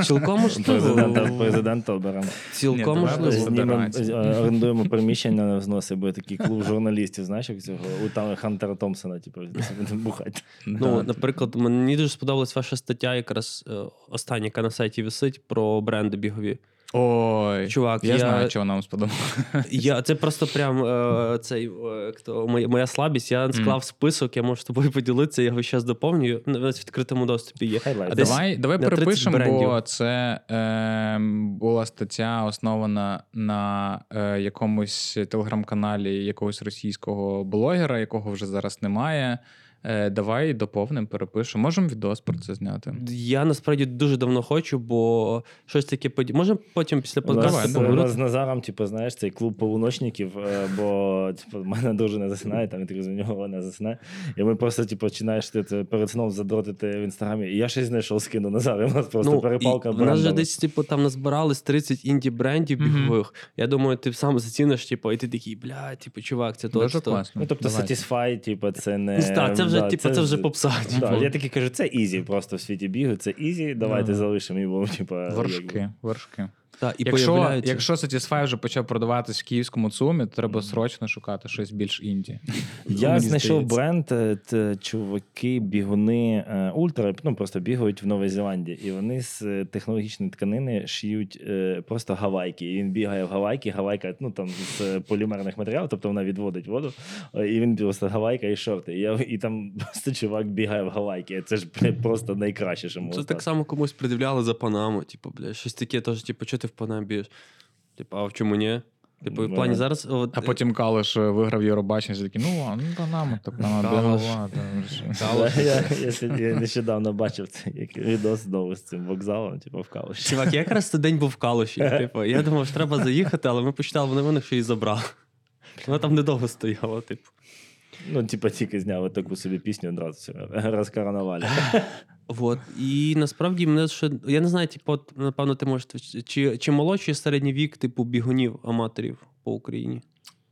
Цілком Президента, можливо. президента оберемо. Цілком можливо. е, орендуємо приміщення на взноси, буде такий клуб журналістів, знаєш, як цього у там Хантера Томпсона, типу, бухати. Ну, наприклад, мені дуже сподобалась ваша стаття, якраз е, остання, яка на сайті висить, про бренди бігові. Ой, Чувак, я, я- знаю, чого нам сподобалося. Я, це просто прям е, цей, е, хто, моя, моя слабість. Я склав список, я можу з тобою поділитися, я його зараз доповнюю. Ну, в відкритому доступі є. А Давай, давай перепишемо, бо це е, була стаття, основана на е, якомусь телеграм-каналі якогось російського блогера, якого вже зараз немає. Е, давай доповнимо, перепишемо. Можемо відос про це зняти. Я насправді дуже давно хочу, бо щось таке поді... Може потім після У подкасту у поговорити? нас з Назаром, типу, знаєш, цей клуб полуночників, е, бо типу, в мене дуже не засинає, там він з нього не засинає. І ми просто, типу, починаєш ти це перед сном задротити в інстаграмі. І я щось знайшов скину Назара. У нас просто перепалка. Ну, і в нас вже десь, типу, там назбирались 30 інді-брендів Мгм. бігових. Я думаю, ти сам заціниш, типу, і ти такий, бля, типу, чувак, це то. Дуже це то». класно. Ну, тобто, Давайте. Satisfy, типу, це не. Ну, так, це вже, да, типу, це вже попса. Да, типу. я такий кажу, це easy просто в світі бігу, це easy, давайте Да. залишимо його, типу, Вершки, вершки. Так, і якщо, появляються. якщо Satisfy вже почав продаватись в київському ЦУМі, то треба срочно шукати щось більш інді. *laughs* Я знайшов бренд, е, т- чуваки, бігуни е, ультра, ну просто бігають в Новій Зеландії, і вони з е, технологічної тканини шиють е, просто гавайки. І він бігає в гавайки, гавайка, ну там з полімерних матеріалів, тобто вона відводить воду, і він просто гавайка і шорти. І, я, і там *laughs* просто чувак бігає в гавайки. Це ж просто найкраще, що може. Це так само комусь пред'являли за Панаму. Типу, бля, щось таке теж, типу, що ти в Панамі? Типу, а в чому ні? Типу, в плані зараз. От, А потім Калиш е, виграв Євробачення, такі, ну, а, ну Панама, то Панама Калиш. бігова. там я, я, *laughs* я нещодавно бачив цей відос знову з цим вокзалом, типу в Калуші. Чувак, я якраз той день був в Калуші. *laughs* Типу, я думав, що треба заїхати, але ми почитали в новинах, що її забрали. Вона там недовго стояла, типу. Ну, типу, тільки зняли таку собі пісню одразу все, *laughs* розкаранували. *laughs* Вот. І насправді мене ще. Я не знаю, типу, от, напевно, ти можеш. Чи, чи молодший середній вік, типу, бігунів, аматорів по Україні?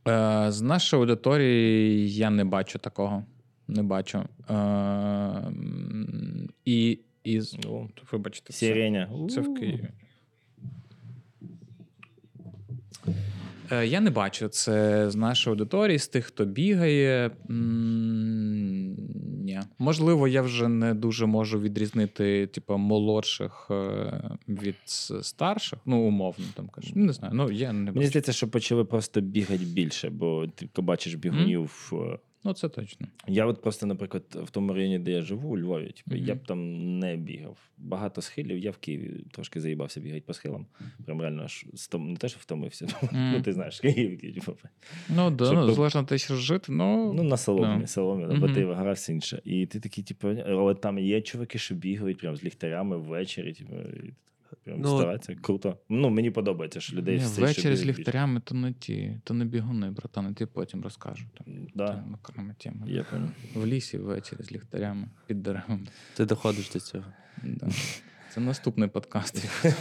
Е, з нашої аудиторії я не бачу такого. Не бачу. Е, і, і з- Ну, вибачте, це, це в Києві. Е, Я не бачу це з нашої аудиторії, з тих, хто бігає. М, Ні. Можливо, я вже не дуже можу відрізнити, типу, молодших е, від старших. Ну, умовно, там кажу. Не знаю. Ну, я не Мені бачу. здається, що почали просто бігати більше, бо ти бачиш бігунів. е, Ну, це точно. Я от просто, наприклад, в тому районі, де я живу, у Львові, типу, Мгм. я б там не бігав. Багато схилів. Я в Києві трошки заїбався бігати по схилам. Прям реально аж стом... не те, що втомився. *laughs* Ну, ти знаєш, Київ, типу. Ну, да, Щоб ну, залежно те, що жити, ну, Ну, на соломі, Да. соломі, Мгм. бо ти гра все інше. І ти такий, типу, але там є чуваки, що бігають прям з ліхтарями ввечері, типу, і Ну, стараються. Круто. Ну, мені подобається, що людей Ні, все, ввечері з ліхтарями то не ті, то не бігуни, братан, я тобі потім розкажу. Там, Да. там окрема тема. Я. В лісі ввечері з ліхтарями під деревами. Ти доходиш до цього. Да. Це наступний подкаст. *laughs*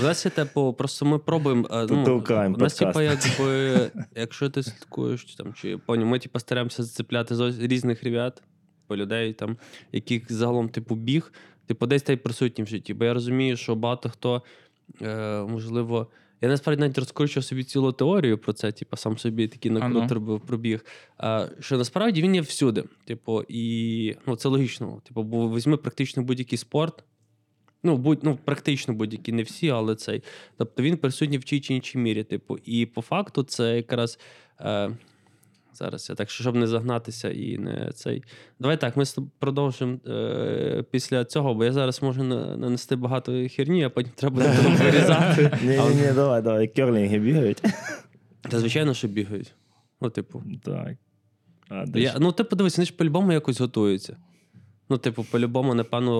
У нас є типу, просто ми пробуємо. е, Ну, у нас, типу, якби, якщо ти слідкуєш, там, чи поняв, ми типу, стараємося зацепляти з різних ребят, по людей, там, яких загалом типу біг, типу, десь та й присутні в житті. Бо я розумію, що багато хто, е, можливо. Я насправді навіть розкручував собі цілу теорію про це, типу, сам собі такий А ну. робив пробіг. А, що насправді він є всюди. Типу, і ну, це логічно. Типу, бо візьми практично будь-який спорт. Ну, будь, ну, практично будь-які, не всі, але цей. Тобто він присутній в тій чи іншій мірі. Типу, і по факту це якраз. Е, зараз я так, щоб не загнатися і не цей. Давай так, ми продовжимо е, після цього, бо я зараз можу нанести багато херні, а потім треба *laughs* вирізати. Ні, ні, ні, давай, давай. Керлінги бігають. Та звичайно, що бігають. Ну, типу. Так. А, Я, ну, ти подивись, вони ж по-любому якось готуються. Ну, типу, по-любому, напевно.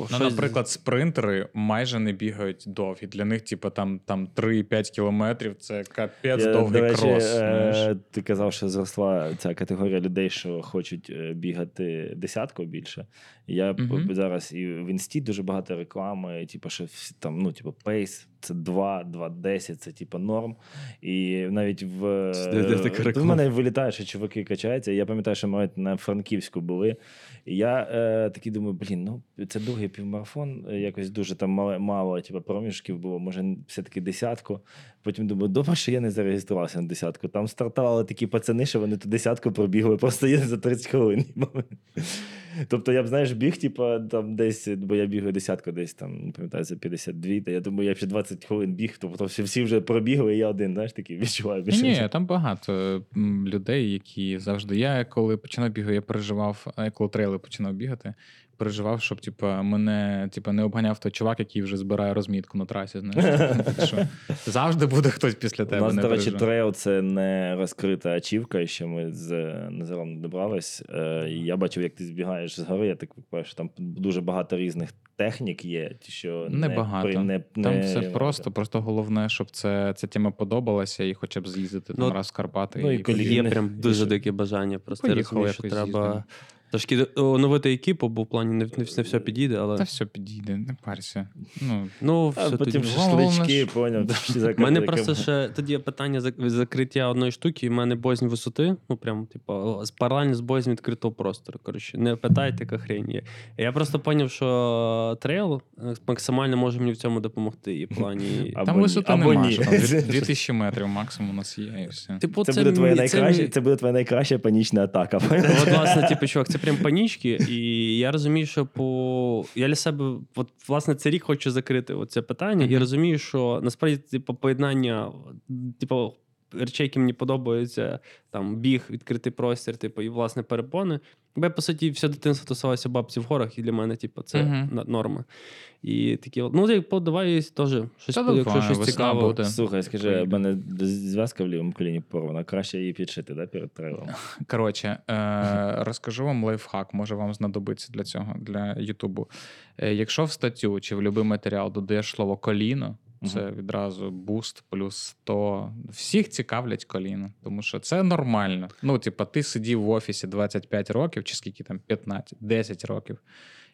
Ну, щось- наприклад, спринтери майже не бігають довгі. Для них, типу, там, там 3-5 кілометрів це капець Я, довгий до речі, крос. е, ти казав, що зросла ця категорія людей, що хочуть е, бігати десятку більше. Я Мгм. зараз і в інсті дуже багато реклами, типу, що там, ну, типу, пейс. Це 2, 2,10, це типу норм. І навіть в, така в мене вилітає, що чуваки качаються. Я пам'ятаю, що ми на Франківську були. І я е, такий думаю, блін, ну це другий півмарафон, е, якось дуже там мало, мало типу, проміжків було, може, все-таки десятку. Потім думаю, добре, що я не зареєструвався на десятку. Там стартували такі пацани, що вони ту десятку пробігли, просто за 30 хвилин. Тобто я б, знаєш, біг, типу, там десь, бо я бігаю десятку, десь там, не пам'ятаю, за 52, та я думаю, я ще 20 хвилин біг, тобто всі- вже пробігли, і я один, знаєш, такий відчуваю. більше. Ні, там багато людей, які завжди. Я коли починав бігати, я переживав, я коли трейли починав бігати, переживав, щоб типу, мене типу, не обганяв той чувак, який вже збирає розмітку на трасі. Знаєш, *laughs* що завжди буде хтось після У тебе. нас, до речі, трейл це не розкрита ачівка, ще ми з Назаром не добрались. Е, Я бачив, як ти збігаєш з гори, я так що там дуже багато різних технік є, ті, що. Не, при- не, Там не- все просто, просто головне, щоб це, ця тема подобалася і хоча б з'їздити Ну, там раз в Карпати. ну, і і колі- Є прям дуже дике бажання. Просто я розумію, що треба з'їздимо. Трошки оновити екіпу, бо в плані не, не, не все підійде, але Та все підійде, не парся. Ну, ну А потім тоді. Шашлички, поняв. *laughs* У мене просто ще тоді питання закриття одної штуки, і в мене боязнь висоти. Ну, прям, типу, паралельно з боязнь відкритого простору. Коротше, не питайте, яка хрень є. Я просто зрозумів, що трейл е, максимально може мені в цьому допомогти. І в *laughs* плані. Там ні, висоти або нема, ні. що там 2000 *laughs* метрів максимум у нас є, і все. Типу, Це, буде твоя найкраща, мій- це буде твоя найкраща панічна атака. От, власне, типу, чувак, це прям панічки, і я розумію, що по я для себе, от, власне, цей рік хочу закрити це питання, і розумію, що насправді, типу, поєднання, типу, речей, які мені подобаються, там біг, відкритий простір, типу, і власне перепони. Бо я, по суті, все дитинство тусувався бабці в горах, і для мене, типу, це на- норма. І такі, ну, типу, давай теж щось, Та якщо давай, щось цікаво. буде. Слухай, скажи, в мене зв'язка в лівому коліні порвана, краще її підшити да, перед трейлом. *laughs* Коротше, е, розкажу вам лайфхак, може вам знадобиться для цього, для Ютубу. Е, якщо в статтю чи в будь-який матеріал додаєш слово коліно, це відразу буст плюс 100. Всіх цікавлять коліна, тому що це нормально. Ну, типа, ти сидів в офісі 25 років, чи скільки там 15, 10 років.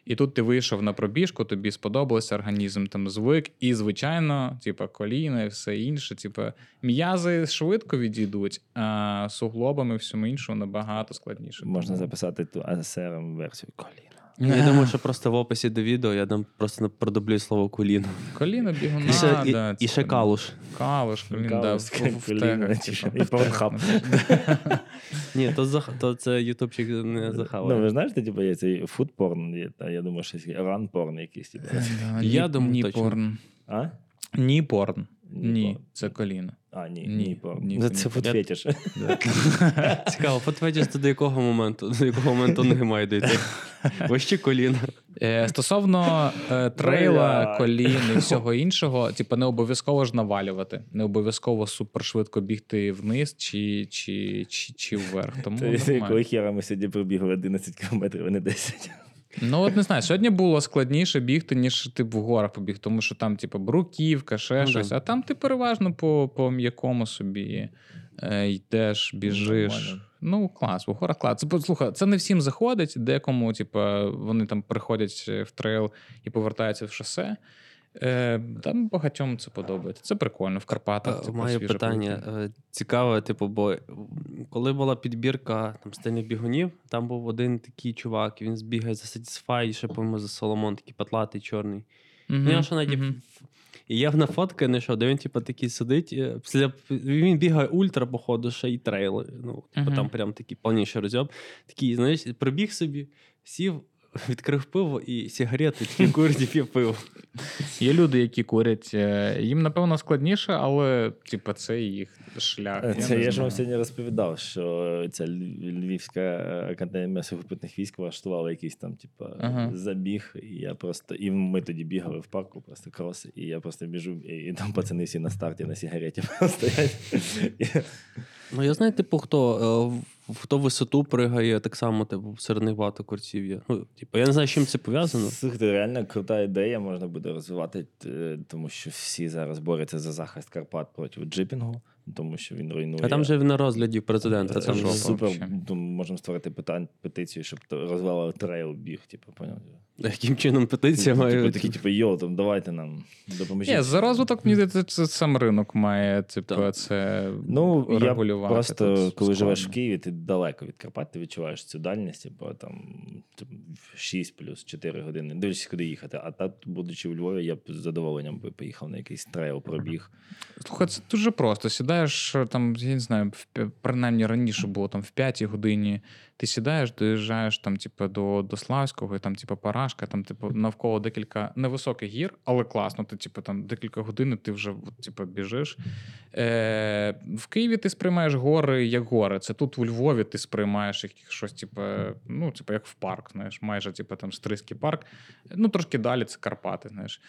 І тут ти вийшов на пробіжку, тобі сподобалося, організм там звик, і, звичайно, типа коліна і все інше. Типа, м'язи швидко відійдуть, а суглобами всьому іншому набагато складніше. Можна Тому- записати ту ASMR версію коліна. Я думаю, *laughs* що просто в описі до відео я там просто продублюю слово коліно. Коліно бігуна, І ще, і, да, і це ще калуш. Калуш, колін, да, в, в, в тегах, і в тегах *laughs* Ні, то, зах... то це ютубчик не Ну, захаває. ви знаєте, типу, є цей food porn, є, та я думаю, що є run porn якийсь. Типу. Да, Я ні- думаю, ні точно. порн. А? Ні порн. Ні Ні, це коліно. А, ні, Ні, ні, ні, це foot fetish. *laughs* Цікаво, пответіш до якого моменту, до якого моменту ноги має дійти. Вище коліна. Е, Стосовно е, трейла, колін і всього іншого, типу, не обов'язково ж навалювати, не обов'язково супершвидко бігти вниз чи, чи, чи, чи вверх. Тому якого хера ми сьогодні пробігли 11 кілометрів, а не 10. Ну, от не знаю, сьогодні було складніше бігти, ніж ти в горах побіг, тому що там, типу, бруківка, ще Ну, щось, да. а там ти переважно по, по м'якому собі е, йдеш, біжиш. Нормально. Ну, клас, в горах клас. Це, слухай, це не всім заходить, декому, типу, вони там приходять в трейл і повертаються в шосе. Е, там багатьом це подобається. Це прикольно. В Карпатах. типу, Маю свіже питання. повітря. Е, Цікаве, типу, бо коли була підбірка там стильних бігунів, там був один такий чувак, він збігає за Satisfy, і ще, по-моєму, за Соломон, такий патлатий, чорний. Ну, я що навіть мгм. І я на фотки знайшов, де він, типу, такий сидить. е, після- Він бігає ультра, походу, ще й трейли. Ну, типу, Мгм. там прям такий повніший розйоб. Такий, знаєш, пробіг собі, сів, *laughs* відкрив пиво і сигарети, такий курить і п'є пиво. Є люди, які курять. е, Їм, напевно, складніше, але типу, це їх шлях. Це не я ж вам сьогодні розповідав, що ця Львівська е, академія сухопутних військ влаштувала якийсь там, типу, Ага. забіг. І я просто. І ми тоді бігали в парку, просто крос, і я просто біжу, і, і там пацани всі на старті на сигареті *laughs* стоять. Ну, я знаю, типу, хто, е, в- хто висоту пригає, так само, типу, серед них багато курців є. Ну, типу, я не знаю, з чим це пов'язано. Слухайте, реально крута ідея можна буде розвивати, е, тому що всі зараз борються за захист Карпат проти джипінгу, тому що він руйнує. А там же на розгляді президента. Це Там супер. можемо створити питань, петицію, щоб розвивали трейл біг, типу, поняв? Яким чином петиція Типу, має. такі, типу, йо, там давайте нам допоможіть. Ні, за розвиток, мені здається, це сам ринок має типу, Так. це Ну, я просто, Тут коли живеш в. Києві, ти далеко від Карпат, ти відчуваєш цю дальність, бо там типу, 6 плюс 4 години. Дивишся, куди їхати. А так, будучи у Львові, я б з задоволенням би поїхав на якийсь трейл, пробіг. Слухай, це дуже просто. Сідаєш там, я не знаю, в, принаймні раніше було там в п'ятій годині. Ти сідаєш, доїжджаєш там, типу, до, до Славського, і там, типу, Парашка, там, типу, навколо декілька невисоких гір, але класно. Ти, типу, там декілька годин, ти вже типу, біжиш. Е, В Києві ти сприймаєш гори як гори. Це тут у Львові ти сприймаєш їх щось, типу, ну, типу, як в парк, знаєш, майже типу, там Стрийський парк. Ну, трошки далі це Карпати, знаєш.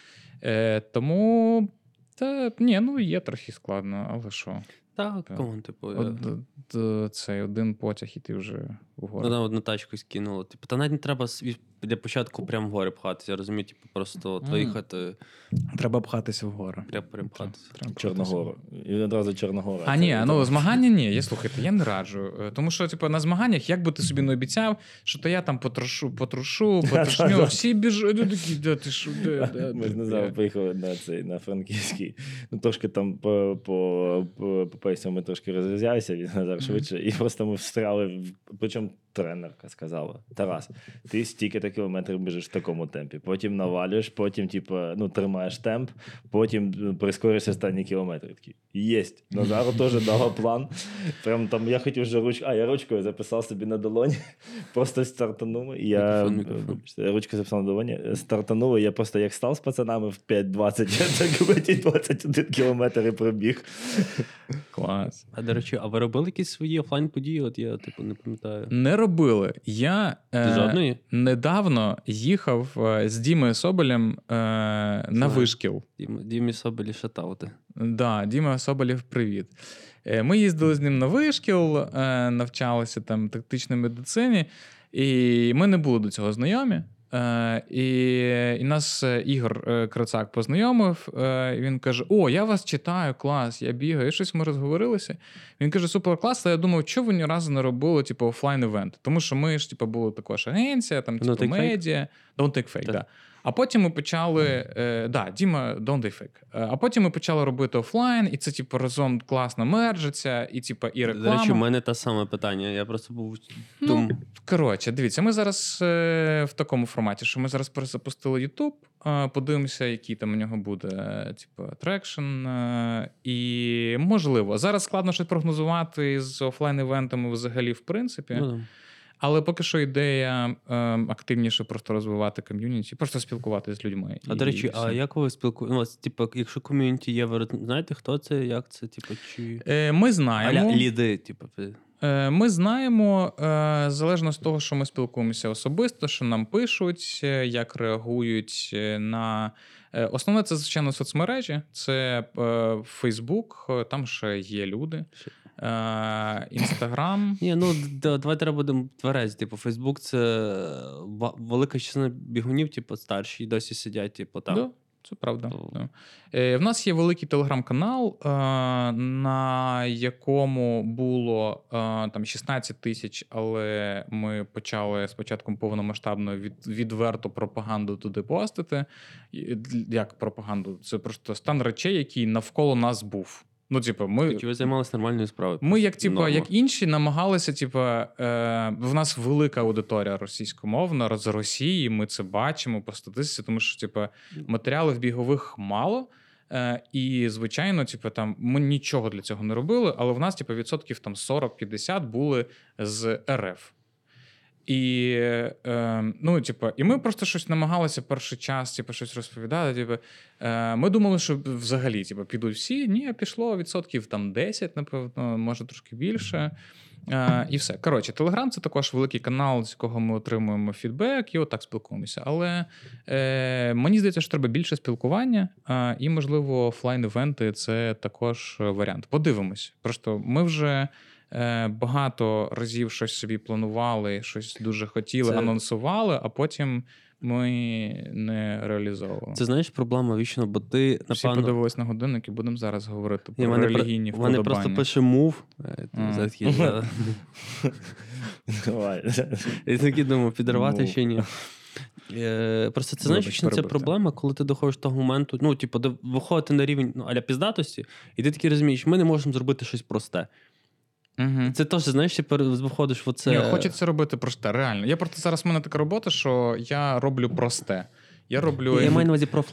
Е, Тому. Та ні, ну є трохи складно, але що? Так, кому, типу, От, цей один потяг, і ти вже в гори. Ну, одну тачку скинуло. Типу, та навіть не треба для початку прямо в гори пхатися. Я розумію, типу, просто Мгм. виїхати, Треба пхатися в гори. прямо перепхатися. Треба пхатися. Чорногору. І одразу Чорногора. А ні, ну змагання ні. *laughs* Я слухайте, я не раджу. Е, Тому що, типу, на змаганнях, як би ти собі не обіцяв, що то я там потрошу, потрушу, *laughs* потрошню, всі біжуть, ну, такі, де ти що, де, *laughs* де, Ми ж не знаю, поїхали на цей на франківський. Ну трошки там по, по, по, ми трошки розрізняюся, він Назар Мгм. швидше. І просто ми встряли. Причому тренерка сказала: Тарас, ти стільки-то кілометрів біжиш в такому темпі. Потім навалюєш, потім, типу, ну, тримаєш темп, потім е, прискоришся останні кілометри. Такий, Єсть. Назару теж дала план. Прям там я хотів вже ручку. А, я ручкою записав собі на долоні. *laughs* Просто стартанув. І Я Мікрофон, мікрофон. ручку записав на долоні. Стартанув, і я просто як став з пацанами в 5.20, я так *laughs* 21 кілометр і пробіг. Клас. А до речі, а ви робили якісь свої офлайн події? От я, типу, не пам'ятаю. Не робили. Я е, недавно їхав е, з Дімою Соболем е, на вишкіл. Дім- Дімі Соболі шатаути. Да, Діма Соболів, привіт. Е, Ми їздили з ним на вишкіл, е, навчалися там тактичній медицині, і ми не були до цього знайомі. Е, І, і нас е, Ігор е, Крацак познайомив. е, І він каже: О, я вас читаю, клас, я бігаю. І щось ми розговорилися. Він каже: супер клас. Але я думав, чого ви ні разу не робили, типу, офлайн івент. Тому що ми ж, типу, були також агенція, там, типу, медіа. Don't take fake, Так. да. А потім ми почали. Е, да, Діма, don't take fake. Е, А потім ми почали робити офлайн, і це, типу, разом класно мержиться, і, типу, і реклама. До речі, у мене те саме питання. Я просто був Ну. Коротше, дивіться, ми зараз е, в такому форматі, що ми зараз перезапустили YouTube, е, подивимося, який там у нього буде, типу, traction. І можливо, зараз складно щось прогнозувати з офлайн-івентами взагалі, в принципі. Ну. Але поки що ідея е, активніше просто розвивати ком'юніті, просто спілкуватися з людьми. А І до речі, а як ви спілкуєтеся? Ну, типу, якщо ком'юніті є, ви знаєте, хто це, як це, типу, чи. Е, Ми знаємо. Аля ліди, типу. Е, Ми знаємо, е, залежно з того, що ми спілкуємося особисто, що нам пишуть, е, як реагують на. Основне це, звичайно, соцмережі, це Фейсбук, там ще є люди. Е, Інстаграм. Ні, ну д- давайте треба будемо тверезі. Типу, Фейсбук це велика частина бігунів, типу, старші, і досі сидять, типу, там. Да, це правда. То- Да. Е, в нас є великий телеграм-канал, е, на якому було е, там 16 тисяч, але ми почали спочатку повномасштабно від, відверту пропаганду туди постити. Як пропаганду? Це просто стан речей, який навколо нас був. Ну, типу, ми, Чи ви займалися нормальною справою? ми, як типу, як інші, намагалися, типу, е, в нас велика аудиторія російськомовна з Росії. Ми це бачимо по статистиці, тому що типу, матеріалів бігових мало. Е, і, звичайно, типу, там ми нічого для цього не робили, але в нас, типу, відсотків там 40-50 були з РФ. І, е, ну, типу, і ми просто щось намагалися перший час, типу, щось розповідати. Типу, е, ми думали, що взагалі типу, підуть всі. Ні, пішло відсотків там 10, напевно, може трошки більше. Е, і все. Коротше, Телеграм це також великий канал, з якого ми отримуємо фідбек, і отак спілкуємося. Але е, мені здається, що треба більше спілкування, е, і, можливо, офлайн-івенти це також варіант. Подивимось. Просто ми вже. Е, Багато разів щось собі планували, щось дуже хотіли, Це- анонсували, а потім ми не реалізовували. Це знаєш проблема вічно, бо ти, Всі напевно. подивились на годинник і будемо зараз говорити про мене, про- релігійні в мене просто пише мув. е. Давай. Я такий думаю, підривати Мув. чи ні. Е, Просто це знаєш, що це проблема, коли ти доходиш до того моменту, ну, типу, виходити на рівень ну, аля піздатості, і ти такий розумієш, ми не можемо зробити щось просте. Мгм. Це теж, знаєш, ти виходиш в оце. Ні, хочеться робити просте, реально. Я просто зараз в мене така робота, що я роблю просте. Я роблю. Я маю на увазі про.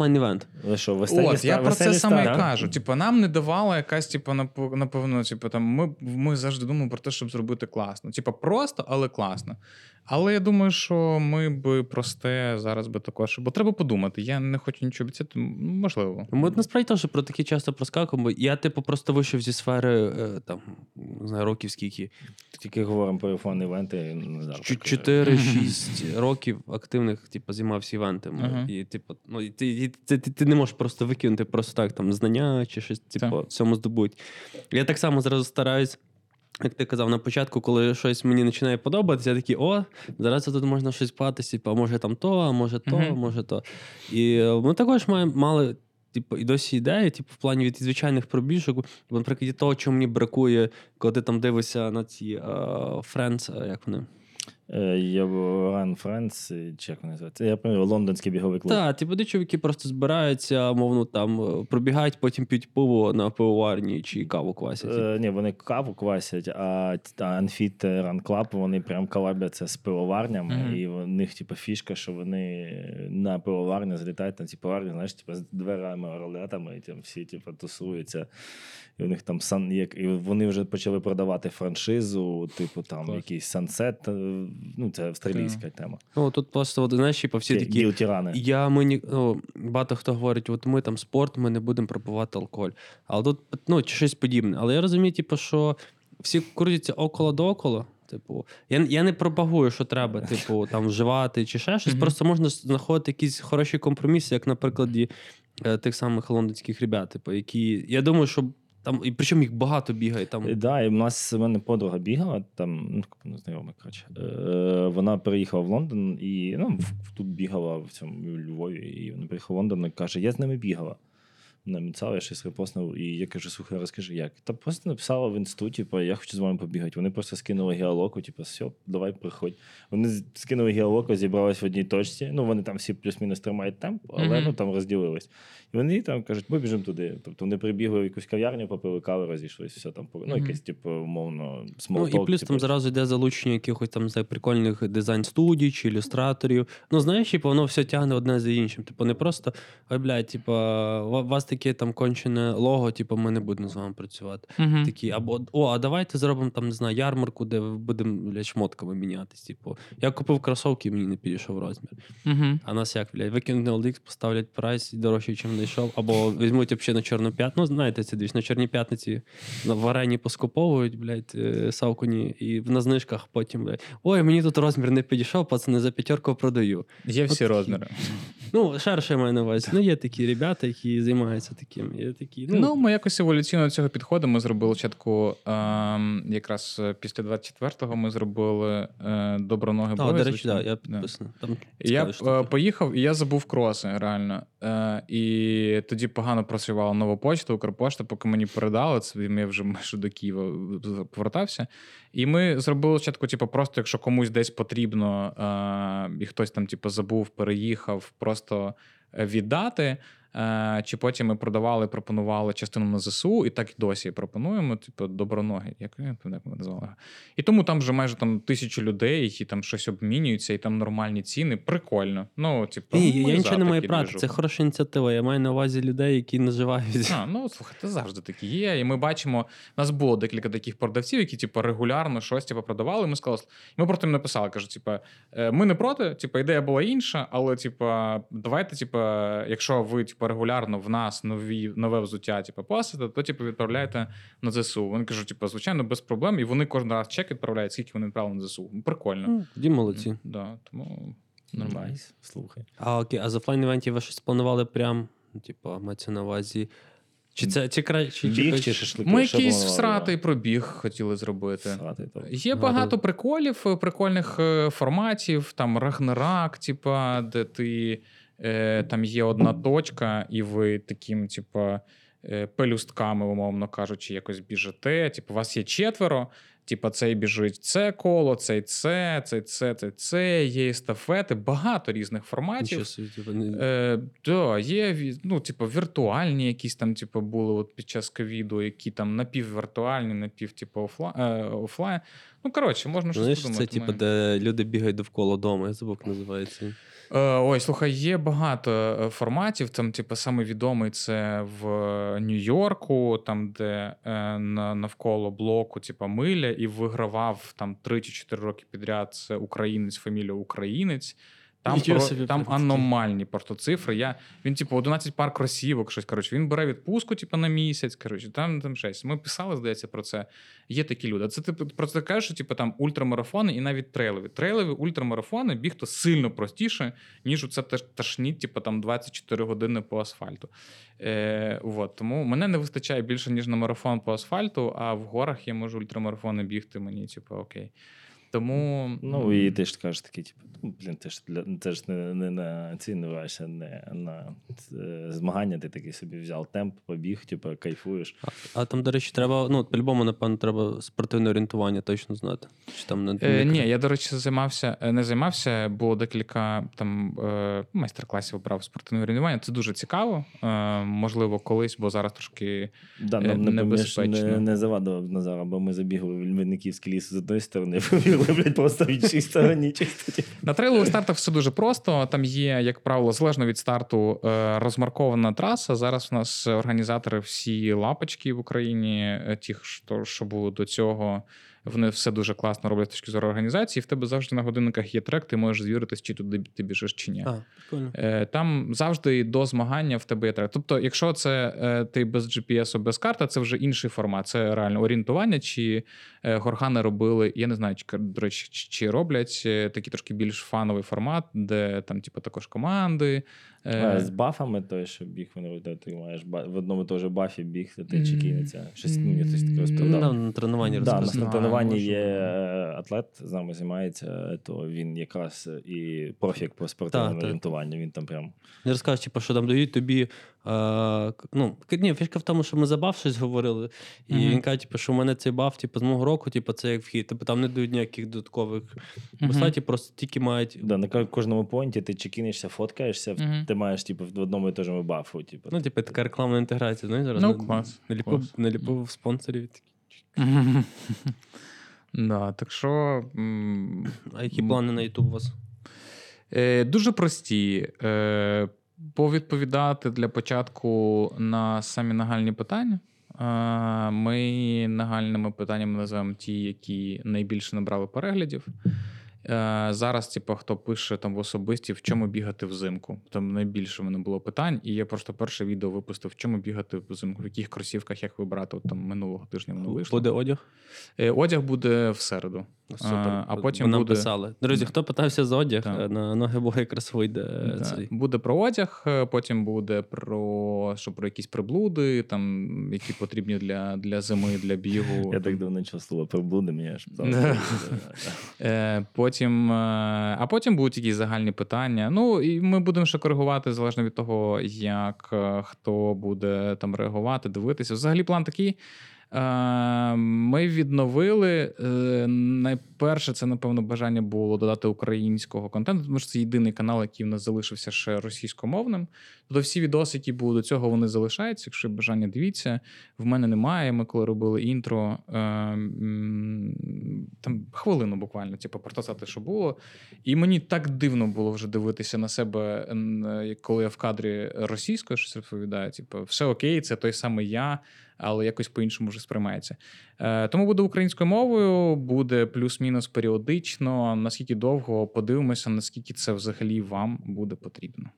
Ви що, веселі От, я про це саме і кажу. Типу, нам не давала якась, типу, напевно, типу, там, ми, ми завжди думаємо про те, щоб зробити класно. Типу, просто, але класно. Але я думаю, що ми би просте зараз би також. Бо треба подумати. Я не хочу нічого обіцяти. Можливо. Ми насправді теж про такі часто проскакуємо. Я, типу, просто вийшов зі сфери е, там, не знаю, років скільки. Тільки говоримо про фон івенти. Чу- таке. 4-6 *laughs* років активних, типу, займався івентами. Ага. І, типу, ну, і ти, і ти, ти, ти не можеш просто викинути просто так там знання чи щось, типу, Так. цьому здобуть. Я так само зразу стараюсь. Як ти казав на початку, коли щось мені починає подобатися, я такий, о, зараз тут можна щось платити, типу, а може там то, а може то, Мгм. може то. І е, ми також маємо мали. Типу, і досі ідеї, типу, в плані від звичайних пробіжок, наприклад, того, чого мені бракує, коли ти там дивишся на ці Friends, е, як вони? Е, Я Run Friends, е, чи як вони називаються? Я пам'ятаю, лондонський біговий клуб. Так, типу, де чоловіки просто збираються, мовно там е, пробігають, потім п'ють пиво на пивоварні чи каву квасять. Е, ні, вони каву квасять, а т- а Unfit Run Club, вони прям колабляться з пивоварнями, Мгм. і в них, типу, фішка, що вони на пивоварню залітають на ці пивоварні, знаєш, типу, з дверами, ролетами, і там всі, типу, тусуються. І у них там сан, як, і вони вже почали продавати франшизу, типу там Клас. якийсь е, ну це австралійська тема. Ну, тут просто, от, знаєш, типу, всі такі. Гіл тірани. Я мені ну, багато хто говорить, от ми там спорт, ми не будемо пропивати алкоголь. Але тут ну, чи щось подібне. Але я розумію, типу, що всі крутяться около доколо. Типу, я, я не пропагую, що треба, типу, *laughs* там вживати чи ще щось. Просто можна знаходити якісь хороші компроміси, як на прикладі е, тих самих лондонських ребят, типу, які. Я думаю, що там, і причому їх багато бігає. Там Так, да, і в нас в мене подруга бігала, там, ну, ну, знайома, коротше. Е, вона переїхала в Лондон і ну, тут бігала в цьому Львові, і вона приїхала в Лондон і каже: я з ними бігала. Вона я щось репостнув, і я кажу, слухай, розкажи, як. Та просто написала в інсту, типу, я хочу з вами побігати. Вони просто скинули геолоку, типу, все, давай приходь. Вони скинули геолоку, зібрались в одній точці. Ну, вони там всі плюс-мінус тримають темп, але Мгм. ну, там розділились. І вони там кажуть, ми біжимо туди. Тобто вони прибігли в якусь кав'ярню, попили кави, розійшлись, все там, ну, якесь, типу, умовно, Ну, і плюс там зразу йде залучення якихось там не прикольних дизайн-студій чи ілюстраторів. Ну, знаєш, типу, воно все тягне одне за іншим. Типу, не просто, ой, блядь, типу, у вас таке там кончене лого, типу, ми не будемо з вами працювати. Угу. Такі, або о, а давайте зробимо там, не знаю, ярмарку, де будемо блядь, шмотками мінятись. Типу, я купив кросовки, мені не підійшов розмір. Угу. А нас як, блядь, викинуть на OLX, поставлять прайс дорожче, ніж знайшов, або візьмуть взагалі на чорну п'ятницю. Ну, знаєте, це двіж на чорній п'ятниці на в арені поскуповують, блядь, е, савкуні, і на знижках потім, блядь, ой, мені тут розмір не підійшов, пацани, за п'ятерку продаю. Є всі От розміри. Ну, шерше я маю на увазі. Ну, є такі ребята, які займаються таким. Є такі, ну, Ну, ми якось еволюційно до цього підходимо. Ми зробили спочатку, ем, якраз е, після 24-го ми зробили е, доброноги бої. до речі, да, я Да. підписаний. Там Я цікаві е, поїхав, і я забув кроси, реально. Е, і тоді погано працювала нова почта, Укрпошта, поки мені передали це, я вже майже до Києва повертався. І ми зробили спочатку, типу, просто якщо комусь десь потрібно, е, і хтось там, типу, забув, переїхав, просто е, віддати. Е, Чи потім ми продавали, пропонували частину на ЗСУ, і так і досі пропонуємо, типу, доброноги, як я пам'ятаю, як ми назвали. І тому там вже майже там тисячі людей, які там щось обмінюються, і там нормальні ціни. Прикольно. Ну, типу, Ні, я нічого не маю брати. Це хороша ініціатива. Я маю на увазі людей, які наживають. А, ну слухайте, завжди такі є. І ми бачимо, нас було декілька таких продавців, які типу, регулярно щось типу, продавали. Ми сказали, ми проти їм написали, кажуть, типу, «Е, ми не проти, типу, ідея була інша, але типу, давайте, типу, якщо ви типу, регулярно в нас нові, нове взуття типу, пасите, то типу, відправляйте на ЗСУ. Вони кажуть, типу, звичайно, без проблем. І вони кожен раз чек відправляють, скільки вони відправили на ЗСУ. Ну, Прикольно. Тоді молодці. Да, тому нормально. Nice, слухай. А окей, а з офлайн івентів ви щось планували прям, типу, мається на увазі. Чи це чи краще? Біг чи шашлики? Ми якийсь всратий пробіг хотіли зробити. Всратий. Є багато приколів, е, прикольних е, форматів, там Рагнарок, типа, де ти е, там є одна точка, і ви таким, типа, е, пелюстками, умовно кажучи, якось біжите. Типу, у вас є четверо. Типа, цей біжить це коло, цей це, цей це, цей це, є естафети, багато різних форматів. Нічого типу, не- Е, да, є ну, типу, віртуальні якісь там, типу, були от під час ковіду, які там напіввіртуальні, напів, типу, е, офлайн. Ну, коротше, можна щось Знаєш, подумати. це типу, де люди бігають довкола дому, я забув, називається. Е, ой, слухай, є багато е, форматів. Там, типу, саме відомий це в Нью-Йорку, там, де е, на, навколо блоку, типу, миля, і вигравав там 3 чи 4 роки підряд. Це українець, фамілія українець. Там, про, собі, там аномальні просто цифри. Я, він, типу, 11 пар кросівок, щось. Коротше, він бере відпустку, типу, на місяць. Коротше, там, там щось. Ми писали, здається, про це. Є такі люди. Це ти про це кажеш, що типу, там ультрамарафони і навіть трейлові. Трейлові ультрамарафони бігти сильно простіше, ніж у це ташніт, типу, там 24 години по асфальту. Е, вот. Тому мене не вистачає більше, ніж на марафон по асфальту, а в горах я можу ультрамарафони бігти. Мені, типу, окей. Тому Ну, і ти ж кажеш такий, типу, ну, блін, ти ж для це ж не, не на цінуваєшся, не на е, змагання, ти такий собі взяв темп, побіг, типу, кайфуєш. А, а там, до речі, треба, ну, по-любому, напевно, треба спортивне орієнтування точно знати. Чи там не, Е, ні, я, до речі, займався, е, не займався, було декілька там е, майстер-класів брав спортивне орієнтування. Це дуже цікаво. Е, можливо, колись, бо зараз трошки. Да, Е, нам не, поміж, небезпечно. не, не завадив Назара, бо ми забігли в Вінниківський ліс з одної сторони, *laughs* *laughs* блядь, просто в іншій стороні. Чисто. На трейлових стартах все дуже просто. Там є, як правило, залежно від старту, е, розмаркована траса. Зараз у нас організатори всі лапочки в Україні, е, ті, що, що були до цього. Вони все дуже класно роблять з точки зору організації. В тебе завжди на годинниках є трек, ти можеш звіритись, чи туди ти біжиш, чи ні. А, прикольно. Е, Там завжди до змагання в тебе є трек. Тобто, якщо це е, ти без GPS, без карти, це вже інший формат. Це реально орієнтування. Чи е, горгани робили, я не знаю, чи до речі, чи- роблять такий трошки більш фановий формат, де там, типу, також команди. Е, з бафами той, що біг, вони ти маєш ба- в одному теж бафі біг, ти Мгм. чекінеться. Щось мені хтось таке Ну, розповідав. нам на тренуванні Да, нас на тренуванні є е, атлет, з нами займається, то він якраз і профік по спортивному орієнтуванню. Він там прям Не розкажеш, типу, що там дають тобі. Е, ну, ні, фішка в тому, що ми за баф щось говорили. І Мгм. він каже, типу, що в мене цей баф, типу, з мого року, типу, це як вхід. Типу, там не дають ніяких додаткових Мгм. посадів, просто тільки мають. да, на кожному поінті ти чекінишся, фоткаєшся, Мгм. ти маєш типу, в одному і тому бафу. Типу. Ну, типу, така рекламна інтеграція, знаєш, зараз Ну, на- клас, наліпив, клас. наліпив спонсорів. *laughs* Да, так що. А які плани на YouTube у вас? Е, дуже прості. Е, повідповідати для початку на самі нагальні питання. Е, ми нагальними питаннями називаємо ті, які найбільше набрали переглядів. Е, зараз, типу, хто пише там в особисті, в чому бігати взимку. Там найбільше в мене було питань, і я просто перше відео випустив, в чому бігати взимку, в яких кросівках, як вибрати. От там минулого тижня воно вийшло. Буде одяг? Е, Одяг буде в середу. Супер. А, а потім Бо нам буде- писали. Друзі, хто питався за одяг, Так. е, на ноги Бога якраз вийде е, цей. Буде про одяг, е, потім буде про що про якісь приблуди, там які потрібні для, для зими, для бігу. Я так давно чув слово приблуди, мені аж. *laughs* Потім, е, а потім будуть якісь загальні питання. Ну і ми будемо ще коригувати залежно від того, як е, хто буде там реагувати, дивитися. Взагалі, план такий. Е, Ми відновили. е, Найперше, це, напевно, бажання було додати українського контенту, тому що це єдиний канал, який в нас залишився ще російськомовним. Тобто всі відоси, які були до цього, вони залишаються. Якщо бажання, дивіться. В мене немає. Ми коли робили інтро, е, там хвилину буквально, типу, про те, що було. І мені так дивно було вже дивитися на себе, коли я в кадрі російською щось розповідаю. Типу, все окей, це той самий я, але якось по-іншому вже сприймається. Е, тому буде українською мовою, буде плюс-мінус періодично. Наскільки довго подивимося, наскільки це взагалі вам буде потрібно.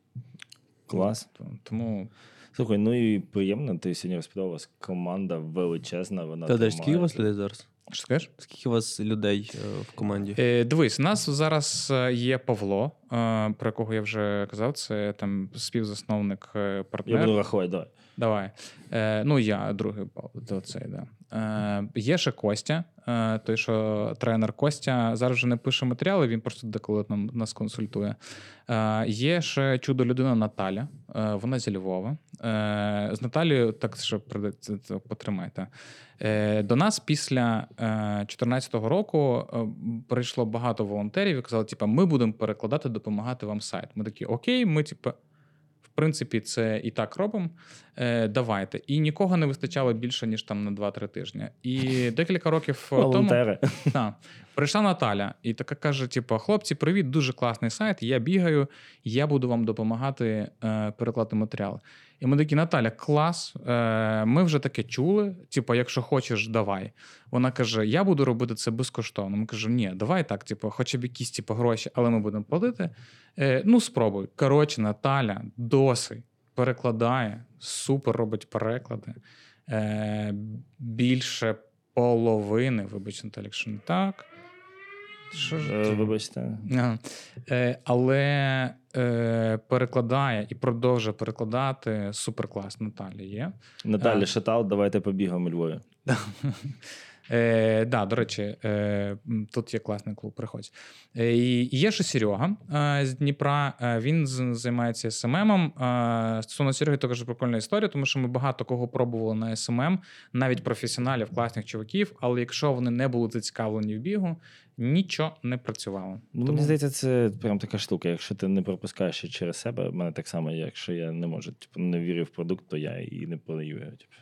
Клас. Тому Слухай, ну і приємно, ти сьогодні розповідав, у вас команда величезна, вона Та де у вас людей зараз? Що скажеш? Скільки у вас людей е, в команді? Е, дивись, у нас зараз е, є Павло, е, про якого я вже казав. Це там співзасновник партнер. Я буду рахувати, давай. Давай. Е, ну, я другий Павло, до цей, да. Е, є ще Костя, е, той, що тренер Костя зараз вже не пише матеріали, він просто деколи нас консультує. Е, є ще чудо людина Наталя, вона зі Львова. З Наталією так що потримайте. До нас після 2014 року прийшло багато волонтерів і казали, типу, ми будемо перекладати, допомагати вам сайт. Ми такі, окей, ми, типу, в принципі, це і так робимо. Е, давайте. І нікого не вистачало більше, ніж там на 2-3 тижні. І декілька років *laughs* тому та, *laughs* прийшла Наталя і така каже: типу, хлопці, привіт, дуже класний сайт. Я бігаю, я буду вам допомагати е, перекладати матеріали. І ми такі, Наталя, клас. Е, Ми вже таке чули. Типу, якщо хочеш, давай. Вона каже: Я буду робити це безкоштовно. Ми кажемо, ні, давай так, типу, хоча б якісь типу, гроші, але ми будемо платити. Е, Ну, спробуй. Коротше, Наталя досить перекладає, супер робить переклади. Е, Більше половини, вибач, Наталя, якщо не так. Що ж Е. Вибачте. Ага. Е, але е, перекладає і продовжує перекладати суперклас Наталі є. Наталя, шатаут, шатал, давайте побігаємо у Львові. *laughs* Е, да, до речі, е, тут є класний клуб, приходь. Е, і є ще Серега е, з Дніпра. Е, він займається SMM ом. Е, стосовно Сереги, також прикольна історія, тому що ми багато кого пробували на SMM, навіть професіоналів, класних чуваків. Але якщо вони не були зацікавлені в бігу, нічого не працювало. Ну, Мені здається, це прям така штука. Якщо ти не пропускаєш через себе, в мене так само, якщо я не можу, типу, не вірю в продукт, то я і не продаю. Типу.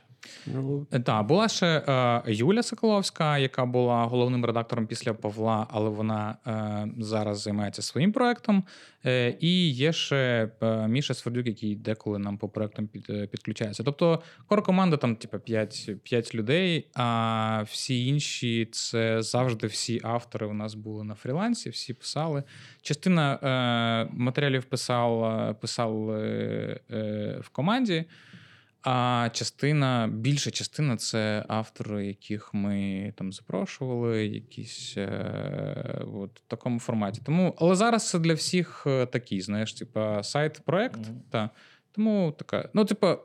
Ну, Так, була ще е, Юля Соколовська, яка була головним редактором після Павла, але вона е, зараз займається своїм проектом. Е, і є ще е, Міша Свердюк, який деколи нам по проектам під, е, підключається. Тобто, кор команда там, типу, 5, 5 людей, а всі інші це завжди всі автори у нас були на фрілансі, всі писали. Частина е, матеріалів писав е, е, в команді. А частина, більша частина це автори, яких ми там запрошували, якісь е, от, в такому форматі. Тому, але зараз це для всіх е, такий, знаєш, типа side-project. Мгм. Та. Тому така, ну, типа,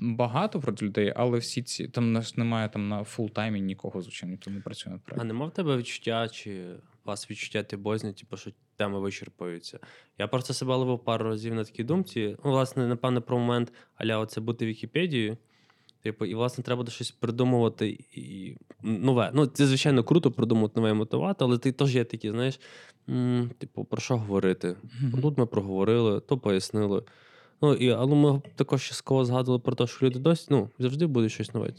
багато вроді людей, але всі ці там нас немає там на full-time і нікого, звичайно, не працює над а проектом. нема в тебе відчуття, чи у вас відчуття ти бозні, типу, що теми вичерпуються? Я просто себе ловив пару разів на такій думці. Ну, власне, напевно, про момент аля оце бути Вікіпедією. Типу, і, власне, треба щось придумувати і нове. Ну, це, звичайно, круто придумувати нове і мотивати, але ти теж є такі, знаєш, м, типу, про що говорити? Тут ми проговорили, то пояснили. Ну, і, але ми також частково згадували про те, що люди досі ну, завжди буде щось нове.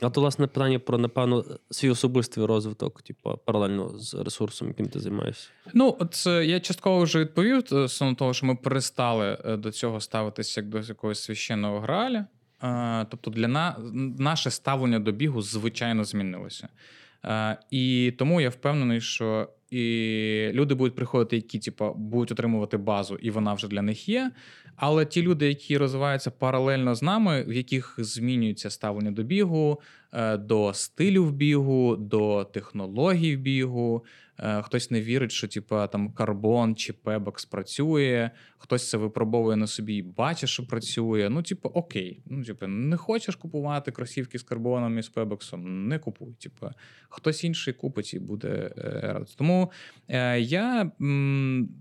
А то, власне, питання про, напевно, свій особистий розвиток, типу, паралельно з ресурсом, яким ти займаєшся. Ну, от е, я частково вже відповів е, стосовно того, що ми перестали е, до цього ставитися як до якогось священного граля. Тобто, для на... наше ставлення до бігу звичайно змінилося. І тому я впевнений, що і люди будуть приходити, які типу, будуть отримувати базу, і вона вже для них є. Але ті люди, які розвиваються паралельно з нами, в яких змінюється ставлення до бігу, е, до стилю в бігу, до технологій в бігу. Е, Хтось не вірить, що типа там карбон чи пебокс працює, хтось це випробовує на собі і бачить, що працює. Ну, типу, окей. Ну, типу, не хочеш купувати кросівки з карбоном і з пебоксом, не купуй. Типу, хтось інший купить і буде е, радий. Тому я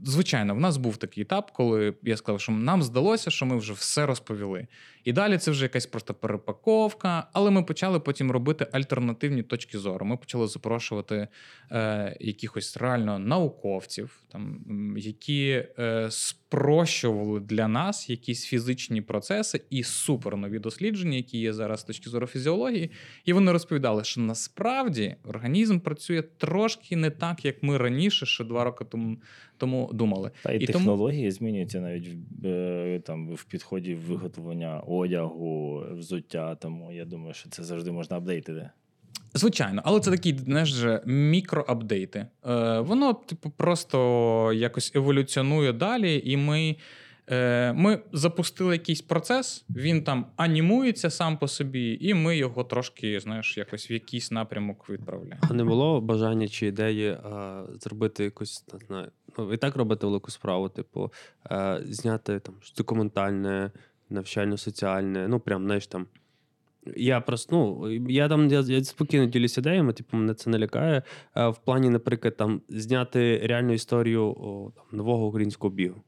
звичайно, в нас був такий етап, коли я сказав, що нам здалося, що ми вже все розповіли. І далі це вже якась просто перепаковка. Але ми почали потім робити альтернативні точки зору. Ми почали запрошувати е, якихось реально науковців, там, які е, спрощували для нас якісь фізичні процеси і супер нові дослідження, які є зараз з точки зору фізіології. І вони розповідали, що насправді організм працює трошки не так, як ми раніше, ще два роки тому, тому думали. Та і, І тому- технології змінюються навіть в, е, там, в підході виготовлення одягу, взуття. Тому я думаю, що це завжди можна апдейтити. Звичайно, але це такі знаєш, мікроапдейти. Е, воно, типу, просто якось еволюціонує далі, і ми, е, ми запустили якийсь процес, він там анімується сам по собі, і ми його трошки, знаєш, якось в якийсь напрямок відправляємо. А не було бажання чи ідеї а, зробити якусь, не знаю, ну, і так робите велику справу, типу, а, зняти там документальне, навчально-соціальне, ну, прям, знаєш, там. Я просто, ну, я там я, я спокійно ділюсь ідеями, типу, мене це не лякає. А, в плані, наприклад, там зняти реальну історію о, там, нового українського бігу.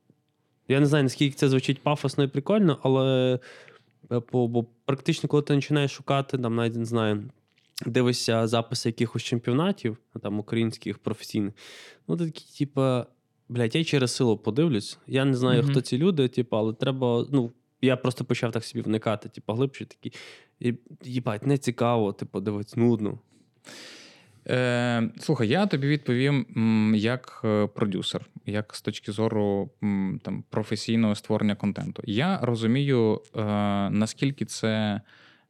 Я не знаю, наскільки це звучить пафосно і прикольно, але е, бо, бо практично, коли ти починаєш шукати, там навіть не знаю, дивишся записи якихось чемпіонатів, там українських професійних, ну ти такий, типа, блядь, я через силу подивлюсь. Я не знаю, Мгм. хто ці люди, типу, але треба. ну, я просто почав так собі вникати, типу, глибше такий. І, їбать, не цікаво, типу, дивись, нудно. Е, Слухай, я тобі відповім як е, продюсер, як з точки зору там, професійного створення контенту. Я розумію, е, наскільки це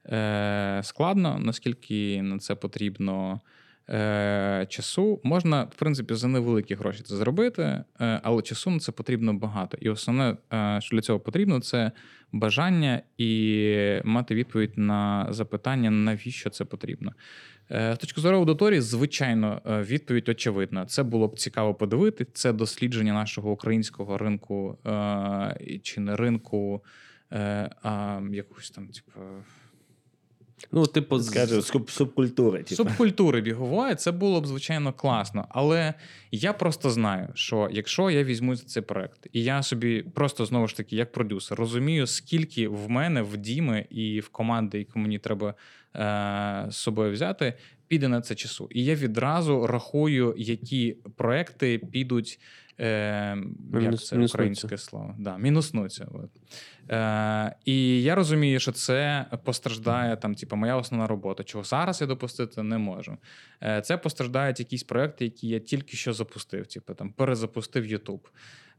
е, складно, наскільки на це потрібно е, часу. Можна, в принципі, за невеликі гроші це зробити, е, але часу на це потрібно багато. І основне, е, що для цього потрібно, це бажання і мати відповідь на запитання, навіщо це потрібно. Е, З точки зору аудиторії, звичайно, е, відповідь очевидна. Це було б цікаво подивити. Це дослідження нашого українського ринку е, чи не ринку, а якогось там, типу, Ну, типу, Скажу, суб- субкультури. Типу. субкультури бігової, це було б звичайно класно. Але я просто знаю, що якщо я візьму за цей проект, і я собі просто знову ж таки, як продюсер, розумію, скільки в мене, в Діми і в команди, яку мені треба е- з собою взяти, піде на це часу. І я відразу рахую, які проекти підуть. Е, як це українське слово? Да, мінуснуться. От. Е, і я розумію, що це постраждає там, типу, моя основна робота, чого зараз я допустити не можу. Е, це постраждають якісь проекти, які я тільки що запустив, типу там перезапустив YouTube.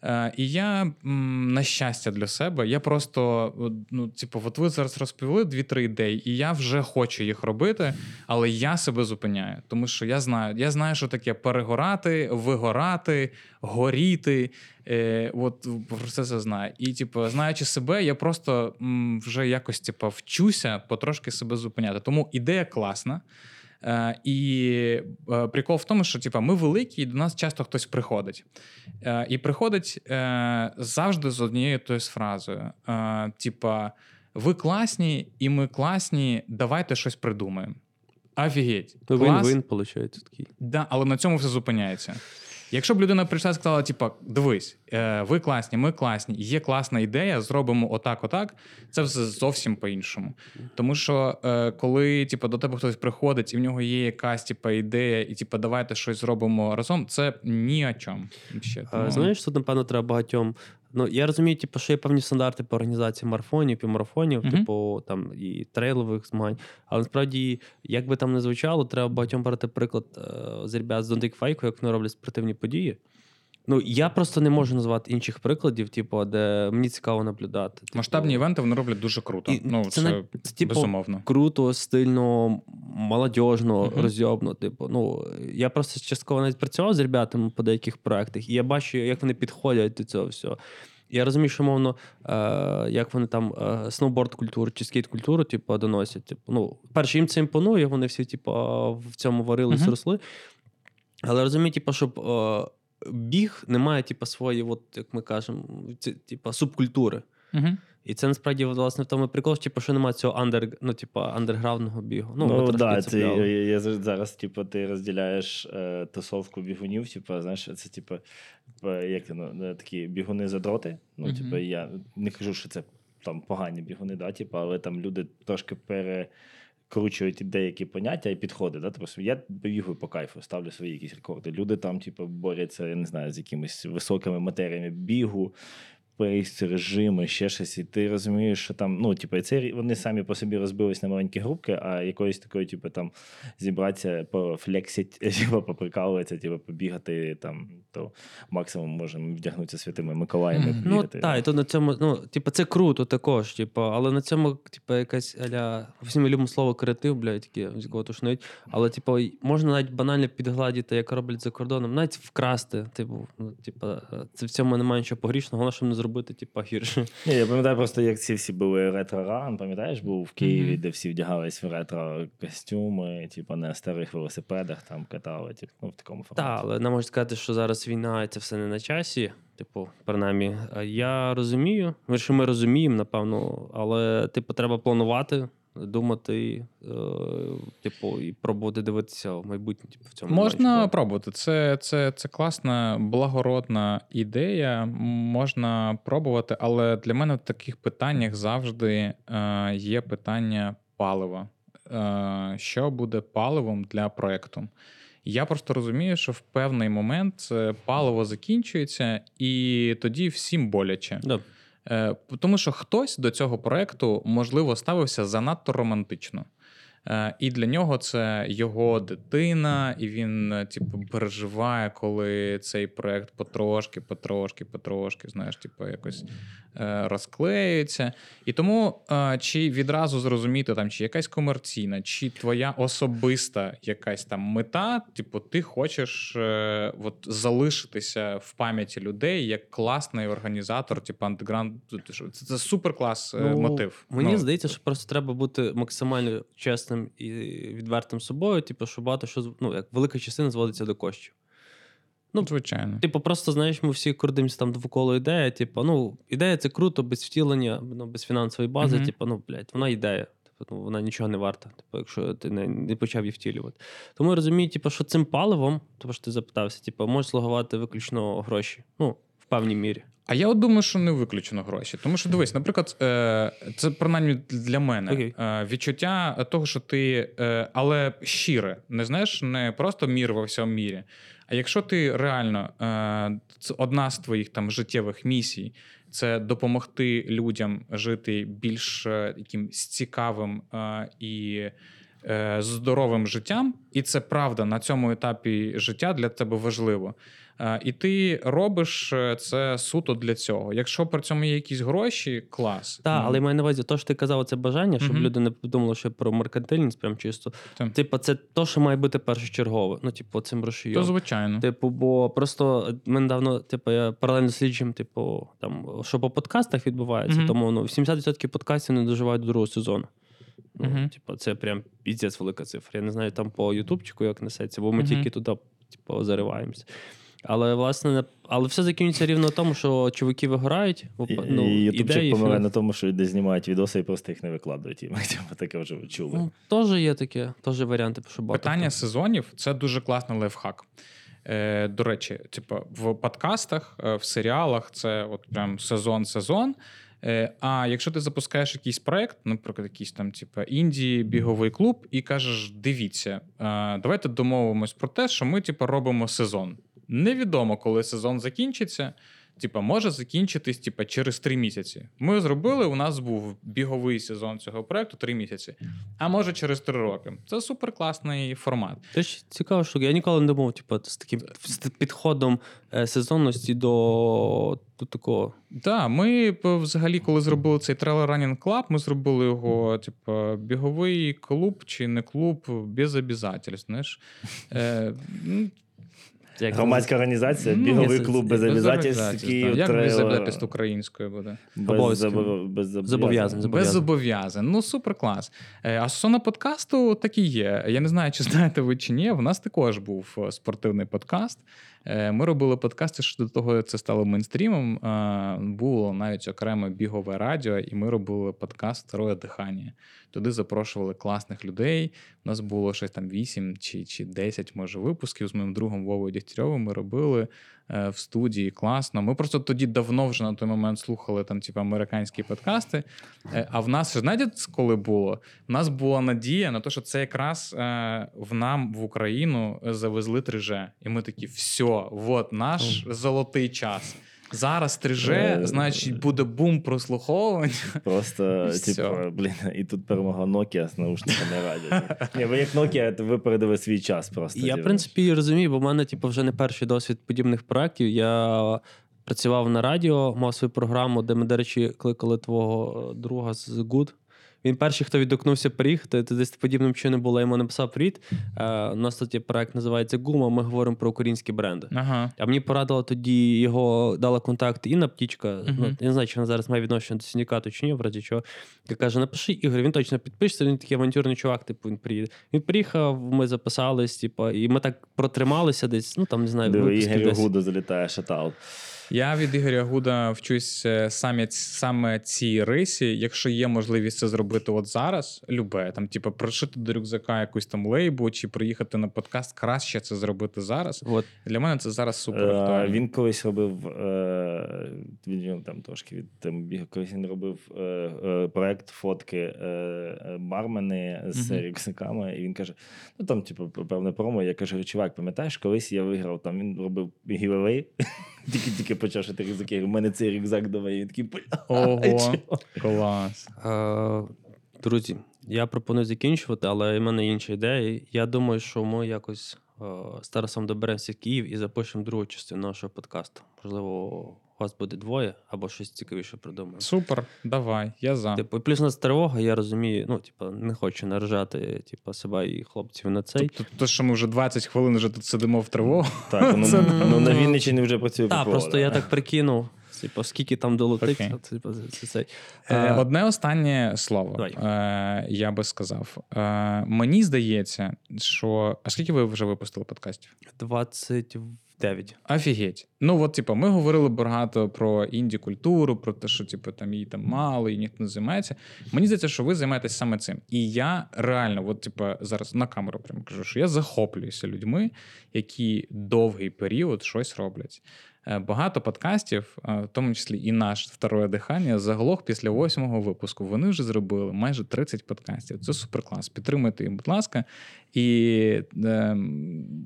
Е, і я, на щастя, для себе, я просто, ну, типу, от ви зараз розповіли дві-три ідеї, і я вже хочу їх робити, але я себе зупиняю, тому що я знаю, я знаю, що таке перегорати, вигорати, горіти. Е, от про це це знаю. І, типу, знаючи себе, я просто м, вже якось типу, вчуся потрошки себе зупиняти. Тому ідея класна. Е, і е, прикол в тому, що типу, ми великі, і до нас часто хтось приходить. Е, і приходить е, завжди з однією тою фразою: е, типа, ви класні, і ми класні, давайте щось придумаємо. Офігеть. То він-він, виходить, такий. Да, але на цьому все зупиняється. Якщо б людина прийшла і сказала, типа, дивись, е, ви класні, ми класні, є класна ідея, зробимо отак, отак, це все зовсім по-іншому. Тому що е, коли типа, до тебе хтось приходить, і в нього є якась типа, ідея, і типа, давайте щось зробимо разом, це ні о чому. Ще. А, Тому- Знаєш, тут, напевно, треба багатьом. Ну, я розумію, типу, що є певні стандарти по організації марафонів півмарафонів, марафонів, Мгм. типу там і трейлових змагань. Але насправді, як би там не звучало, треба багатьом брати приклад е, з ребят з Дондик Файку, як вони роблять спортивні події. Ну, я просто не можу назвати інших прикладів, типу, де мені цікаво наблюдати. Типу, Масштабні івенти вони роблять дуже круто. І ну, це це, це, типу, безумовно. круто, стильно, молодіжно, Мгм. розйобно. Типу, ну я просто частково навіть працював з ребятами по деяких проектах, і я бачу, як вони підходять до цього всього. Я розумію, що мовно, е, як вони там е, сноуборд культуру чи скейт культуру, типу, доносять. Типу, ну, перше, їм це імпонує, вони всі, типу, в цьому варились, Мгм. росли. Але розумію, типу, щоб е, біг не має, типу, свої, от, як ми кажемо, ці, типу, субкультури. Угу. І це насправді власне в тому прикол, що, типу, що немає цього андер, ну, типу, андерграундного бігу. Ну, Ну, да, це я, я зараз, типу, ти розділяєш е, тусовку бігунів, типу, знаєш, це типу, е, як ну, такі бігуни задроти. Ну, Мгм. типу, я не кажу, що це там погані бігуни, да, типу, але там люди трошки перекручують деякі поняття і підходи. Да? Тобто я бігаю по кайфу, ставлю свої якісь рекорди. Люди там, типу, борються, я не знаю, з якимись високими матеріями бігу. Пейс, режими, ще щось, і ти розумієш, що там, ну, типу, це вони самі по собі розбились на маленькі групки, а якоїсь такої, типу, там зібратися, пофлексить, *laughs* типу, поприкалуватися, типу, побігати там, то максимум можемо вдягнутися святими Миколаями. Мгм. Ну, так, і то на цьому, ну, типу, це круто також, типу, але на цьому, типу, якась аля, всі ми любимо слово креатив, блядь, таке, з якого тушнить. Але, типу, можна навіть банально підгладіти, як роблять за кордоном, навіть вкрасти. Типу, ну, типу, е, це в цьому немає нічого погрішного, головне, щоб не зробити, типа гірше. Ні, я пам'ятаю просто, як ці всі були ретро-ран, пам'ятаєш, був в Києві, Мгм. де всі вдягались в ретро-костюми, типу, на старих велосипедах там катали, типу, ну, в такому форматі. Так, але нам можу сказати, що зараз війна це все не на часі. Типу, принаймні, Е, я розумію. Ми що ми розуміємо, напевно, але типу, треба планувати, думати, е, типу, і пробувати дивитися в майбутнє. Типу, в цьому Можна немає пробувати. Це, це, це класна, благородна ідея. Можна пробувати, але для мене в таких питаннях завжди е, є питання палива. Е, що буде паливом для проекту? Я просто розумію, що в певний момент е, паливо закінчується, і тоді всім боляче. Да. Е, Тому що хтось до цього проекту, можливо, ставився занадто романтично. Е, І для нього це його дитина, і він, е, типу, переживає, коли цей проект потрошки, потрошки, потрошки, знаєш, типу, якось е, розклеюється. І тому чи відразу зрозуміти, там, чи якась комерційна, чи твоя особиста якась там мета, типу, ти хочеш от, залишитися в пам'яті людей як класний організатор, типу андеграунд. Це, це супер клас Ну, мотив. Мені Ну, здається, що просто треба бути максимально чесним і відвертим собою, типу, що багато що ну, як велика частина зводиться до коштів. ну, звичайно. Типу, просто знаєш, ми всі крутимося там довкола ідея. Типу, ну, ідея це круто, без втілення, ну, без фінансової бази. Мгм. Типу, ну, блядь, вона ідея. Типу, ну, вона нічого не варта, типу, якщо ти не, не почав її втілювати. Тому я розумію, типу, що цим паливом, тому що ти запитався, типу, можуть слугувати виключно гроші. Ну, в певній мірі. А я от думаю, що не виключено гроші. Тому що дивись, наприклад, е, це принаймні для мене Окей. е, відчуття того, що ти, е, але щире, не знаєш, не просто мір во всьому мірі. А якщо ти реально це одна з твоїх там життєвих місій, це допомогти людям жити більш якимсь цікавим е, і здоровим життям, і це правда на цьому етапі життя для тебе важливо. Е, І ти робиш е, це суто для цього. Якщо при цьому є якісь гроші, клас. Так, Ну, але маю на увазі, то, що ти казав, це бажання, щоб Мгм. люди не подумали, що про меркантильність прям чисто. Так. Типу, це то, що має бути першочергове. Ну, типу, цим то звичайно. Типу, бо просто ми недавно, типу, я паралельно слідчим, типу, там, що по подкастах відбувається, Мгм. тому ну, 70% подкастів не доживають до другого сезону. Ну. Типу, це прям піздець велика цифра. Я не знаю там по Ютубчику, як несеться, бо ми Мгм. тільки туди, типу, зариваємося. Але власне, але все закінчується рівно в тому, що чуваки вигорають. Ну, і ютубчик помирає на тому, що люди знімають відоси і просто їх не викладають. І ми *laughs* типу, таке вже чули. Ну, теж є таке, теж варіанти, що багато. Питання хто- сезонів це дуже класний лайфхак. Е, до речі, типу, в подкастах, е, в серіалах це от прям сезон-сезон. Е, а якщо ти запускаєш якийсь проект, наприклад, якийсь там, типу, індії, біговий клуб, і кажеш: дивіться, е, давайте домовимось про те, що ми, типу, робимо сезон. Невідомо, коли сезон закінчиться. Типа, може закінчитись типа, через три місяці. Ми зробили, у нас був біговий сезон цього проекту три місяці. А може через три роки. Це супер класний формат. Це ж цікава штука. Я ніколи не думав, типу, з таким з підходом е, сезонності до, до такого. Так, ми взагалі, коли зробили цей Trail Running Club, ми зробили його, типу, біговий клуб чи не клуб без обязательств. Знаєш? Е, Як Громадська організація, Ну, біговий це- клуб без без обов'язательств, Київ. Як без українською буде? без Зобов'язань. Без зобов'язань. Ну, супер клас. Е, А стосовно подкасту, так і є. Я не знаю, чи *laughs* знаєте ви чи ні. В нас також був е, спортивний подкаст. Е, Ми робили подкасти, що до того це стало мейнстрімом. Було навіть окреме бігове радіо, і ми робили подкаст Второе дихання. Туди запрошували класних людей. У нас було щось там 8 чи, чи 10, може, випусків з моїм другом Вовою Дігтярьовим. Ми робили в студії класно. Ми просто тоді давно вже на той момент слухали там, типу, американські подкасти. Е, А в нас знаєте, коли було? В нас була надія на те, що це якраз е, в нам в Україну завезли 3G. І ми такі, все, от наш золотий час. Зараз 3G, Е, значить, буде бум прослуховування. Просто, *laughs* типу, блін, і тут перемога Nokia з наушниками радіо. *laughs* Ні, ви як Nokia, то випередили свій час просто. Я, в принципі, розумію, бо в мене типу, вже не перший досвід подібних проєктів. Я працював на радіо, мав свою програму, де ми, до речі, кликали твого е, друга з Good. Він перший, хто відгукнувся поріг, то, десь подібним чином було, я йому написав привіт. Е, у нас тут є проект, називається Гума. Ми говоримо про українські бренди. Ага. А мені порадила тоді його дала контакт Інна Птічка. Мгм. Ну, я не знаю, чи вона зараз має відношення до синдикату чи ні, в разі чого. Я каже: напиши Ігор, він точно підпишеться, він такий авантюрний чувак, типу, він приїде. Він приїхав, ми записались, типу, і ми так протрималися десь, ну там не знаю, Диви, 10. Гуду залітає шатаут. Я від Ігоря Гуда вчусь е, саме, саме цій рисі. Якщо є можливість це зробити от зараз, любе, там, типу, прошити до рюкзака якусь там лейбу чи приїхати на подкаст, краще це зробити зараз. От. Для мене це зараз супер Е. Він колись робив е, він там трошки від там колись він робив е, е, проект фотки е, е, бармени з Мгм. рюкзаками, і він каже: ну там, типу, певне промо. Я кажу, чувак, пам'ятаєш, колись я виграв там. Він робив гівелей. Тільки тільки почав шити рюкзаки. У мене цей рюкзак давай. Він такий Ого, клас. Е, друзі, Я пропоную закінчувати, але в мене інша ідея. Я думаю, що ми якось е, з Тарасом доберемося в Київ і запишемо другу частину нашого подкасту. Можливо, вас буде двоє або щось цікавіше придумаємо. Супер, давай, я за. Типу, плюс у нас тривога, я розумію, ну, типу, не хочу наражати типу, себе і хлопців на цей. Тобто, то, що ми вже 20 хвилин вже тут сидимо в тривогу. *laughs* Так, ну, Це- ну на Вінниччині вже працює Так, просто я так прикинув, типу, скільки там долетить. Окей. Типу, це, це, це. Е, Е, Одне останнє слово, е, я би сказав. Е, мені здається, що. А скільки ви вже випустили подкастів? 29. Офігеть. Ну, от, типу, ми говорили багато про інді-культуру, про те, що типу, там її там мало, і ніхто не займається. Мені здається, що ви займаєтесь саме цим. І я реально, от, типу, зараз на камеру прямо кажу, що я захоплююся людьми, які довгий період щось роблять. Е, Багато подкастів, е, в тому числі і наш второе дихання, заглох після восьмого випуску. Вони вже зробили майже 30 подкастів. Це супер клас. Підтримуйте їх, будь ласка. І е,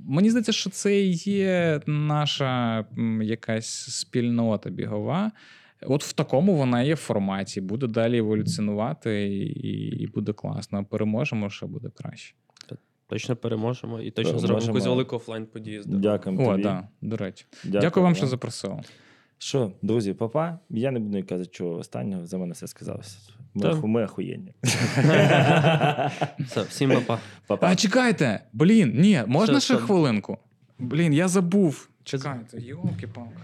мені здається, що це є наша якась спільнота бігова. От в такому вона є форматі, буде далі еволюціонувати і, і буде класно. Переможемо, що буде краще. Точно переможемо і точно Переможемо. зробимо якусь велику офлайн подію. Дякуємо О, тобі. да, до речі. Дякую, Дякую вам, що запросили. Що, друзі, папа, я не буду казати, що останнього за мене все сказалося. Ми, Та. ми ахуєнні. Все, всім папа. Папа. А чекайте! Блін, ні, можна Що, ще що? хвилинку? Блін, я забув. Чекайте, йолки-палки.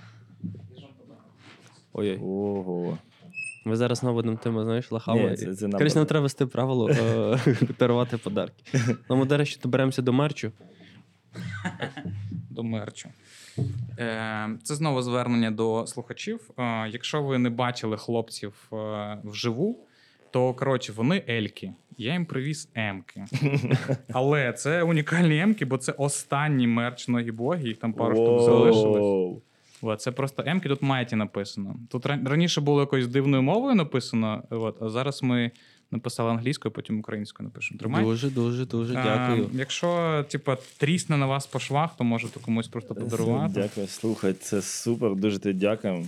Ой-ой. Ого. Ми зараз наводимо тему, знаєш, лахами. Це нам Коротше, нам треба вести правило е, *laughs* дарувати подарки. *laughs* Ну, ми, до речі, доберемося до мерчу. до мерчу. Е, Це знову звернення до слухачів. Е, Якщо ви не бачили хлопців е, вживу, то коротше, вони ельки. Я їм привіз емки. *laughs* Але це унікальні емки, бо це останній мерч ноги боги, їх там пару штук залишилось. От, це просто емки, тут майті написано. Тут раніше було якоюсь дивною мовою написано, от, а зараз ми написали англійською, потім українською напишемо. Тримай. Дуже, дуже, дуже Е, дякую. якщо, типа, трісне на вас по швах, то можете комусь просто подарувати. Дякую, слухай, це супер, дуже тобі дякуємо.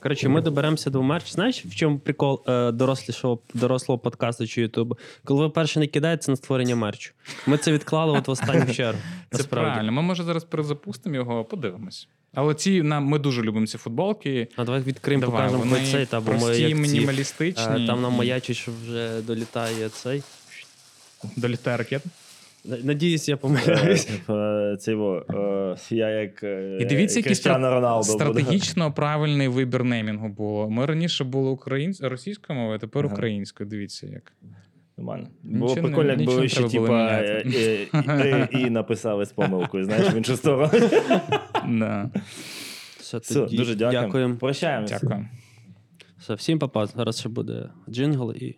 Коротше, ми доберемося до мерч. Знаєш, в чому прикол е, дорослішого, дорослого подкасту чи Ютубу? Коли ви перше не кидаєте на створення мерчу. Ми це відклали от в останню *laughs* чергу. Це правильно. Ми може зараз перезапустимо його, подивимось. Але ці нам ми дуже любимо ці футболки. А давай відкриємо, Давай, покажемо вони цей, та, бо ми прості, ці, мінімалістичні. е, там нам маячить, що вже долітає цей. долітає ракет. Надіюсь, я Е, помиляюсь. Це його, е, я як е, І дивіться, який стратегічно правильний вибір неймінгу було. Ми раніше були українсь... російською мовою, а тепер Ага. українською. Дивіться як. Нормально. Було не- прикольно, якби нічого ви ще типа е, е, і написали з помилкою, знаєш, в іншу сторону. Да. Все, Все, тоді дуже дякую. дякуємо. Прощаємося. Дякую. Все, всім папа. Зараз ще буде джингл і.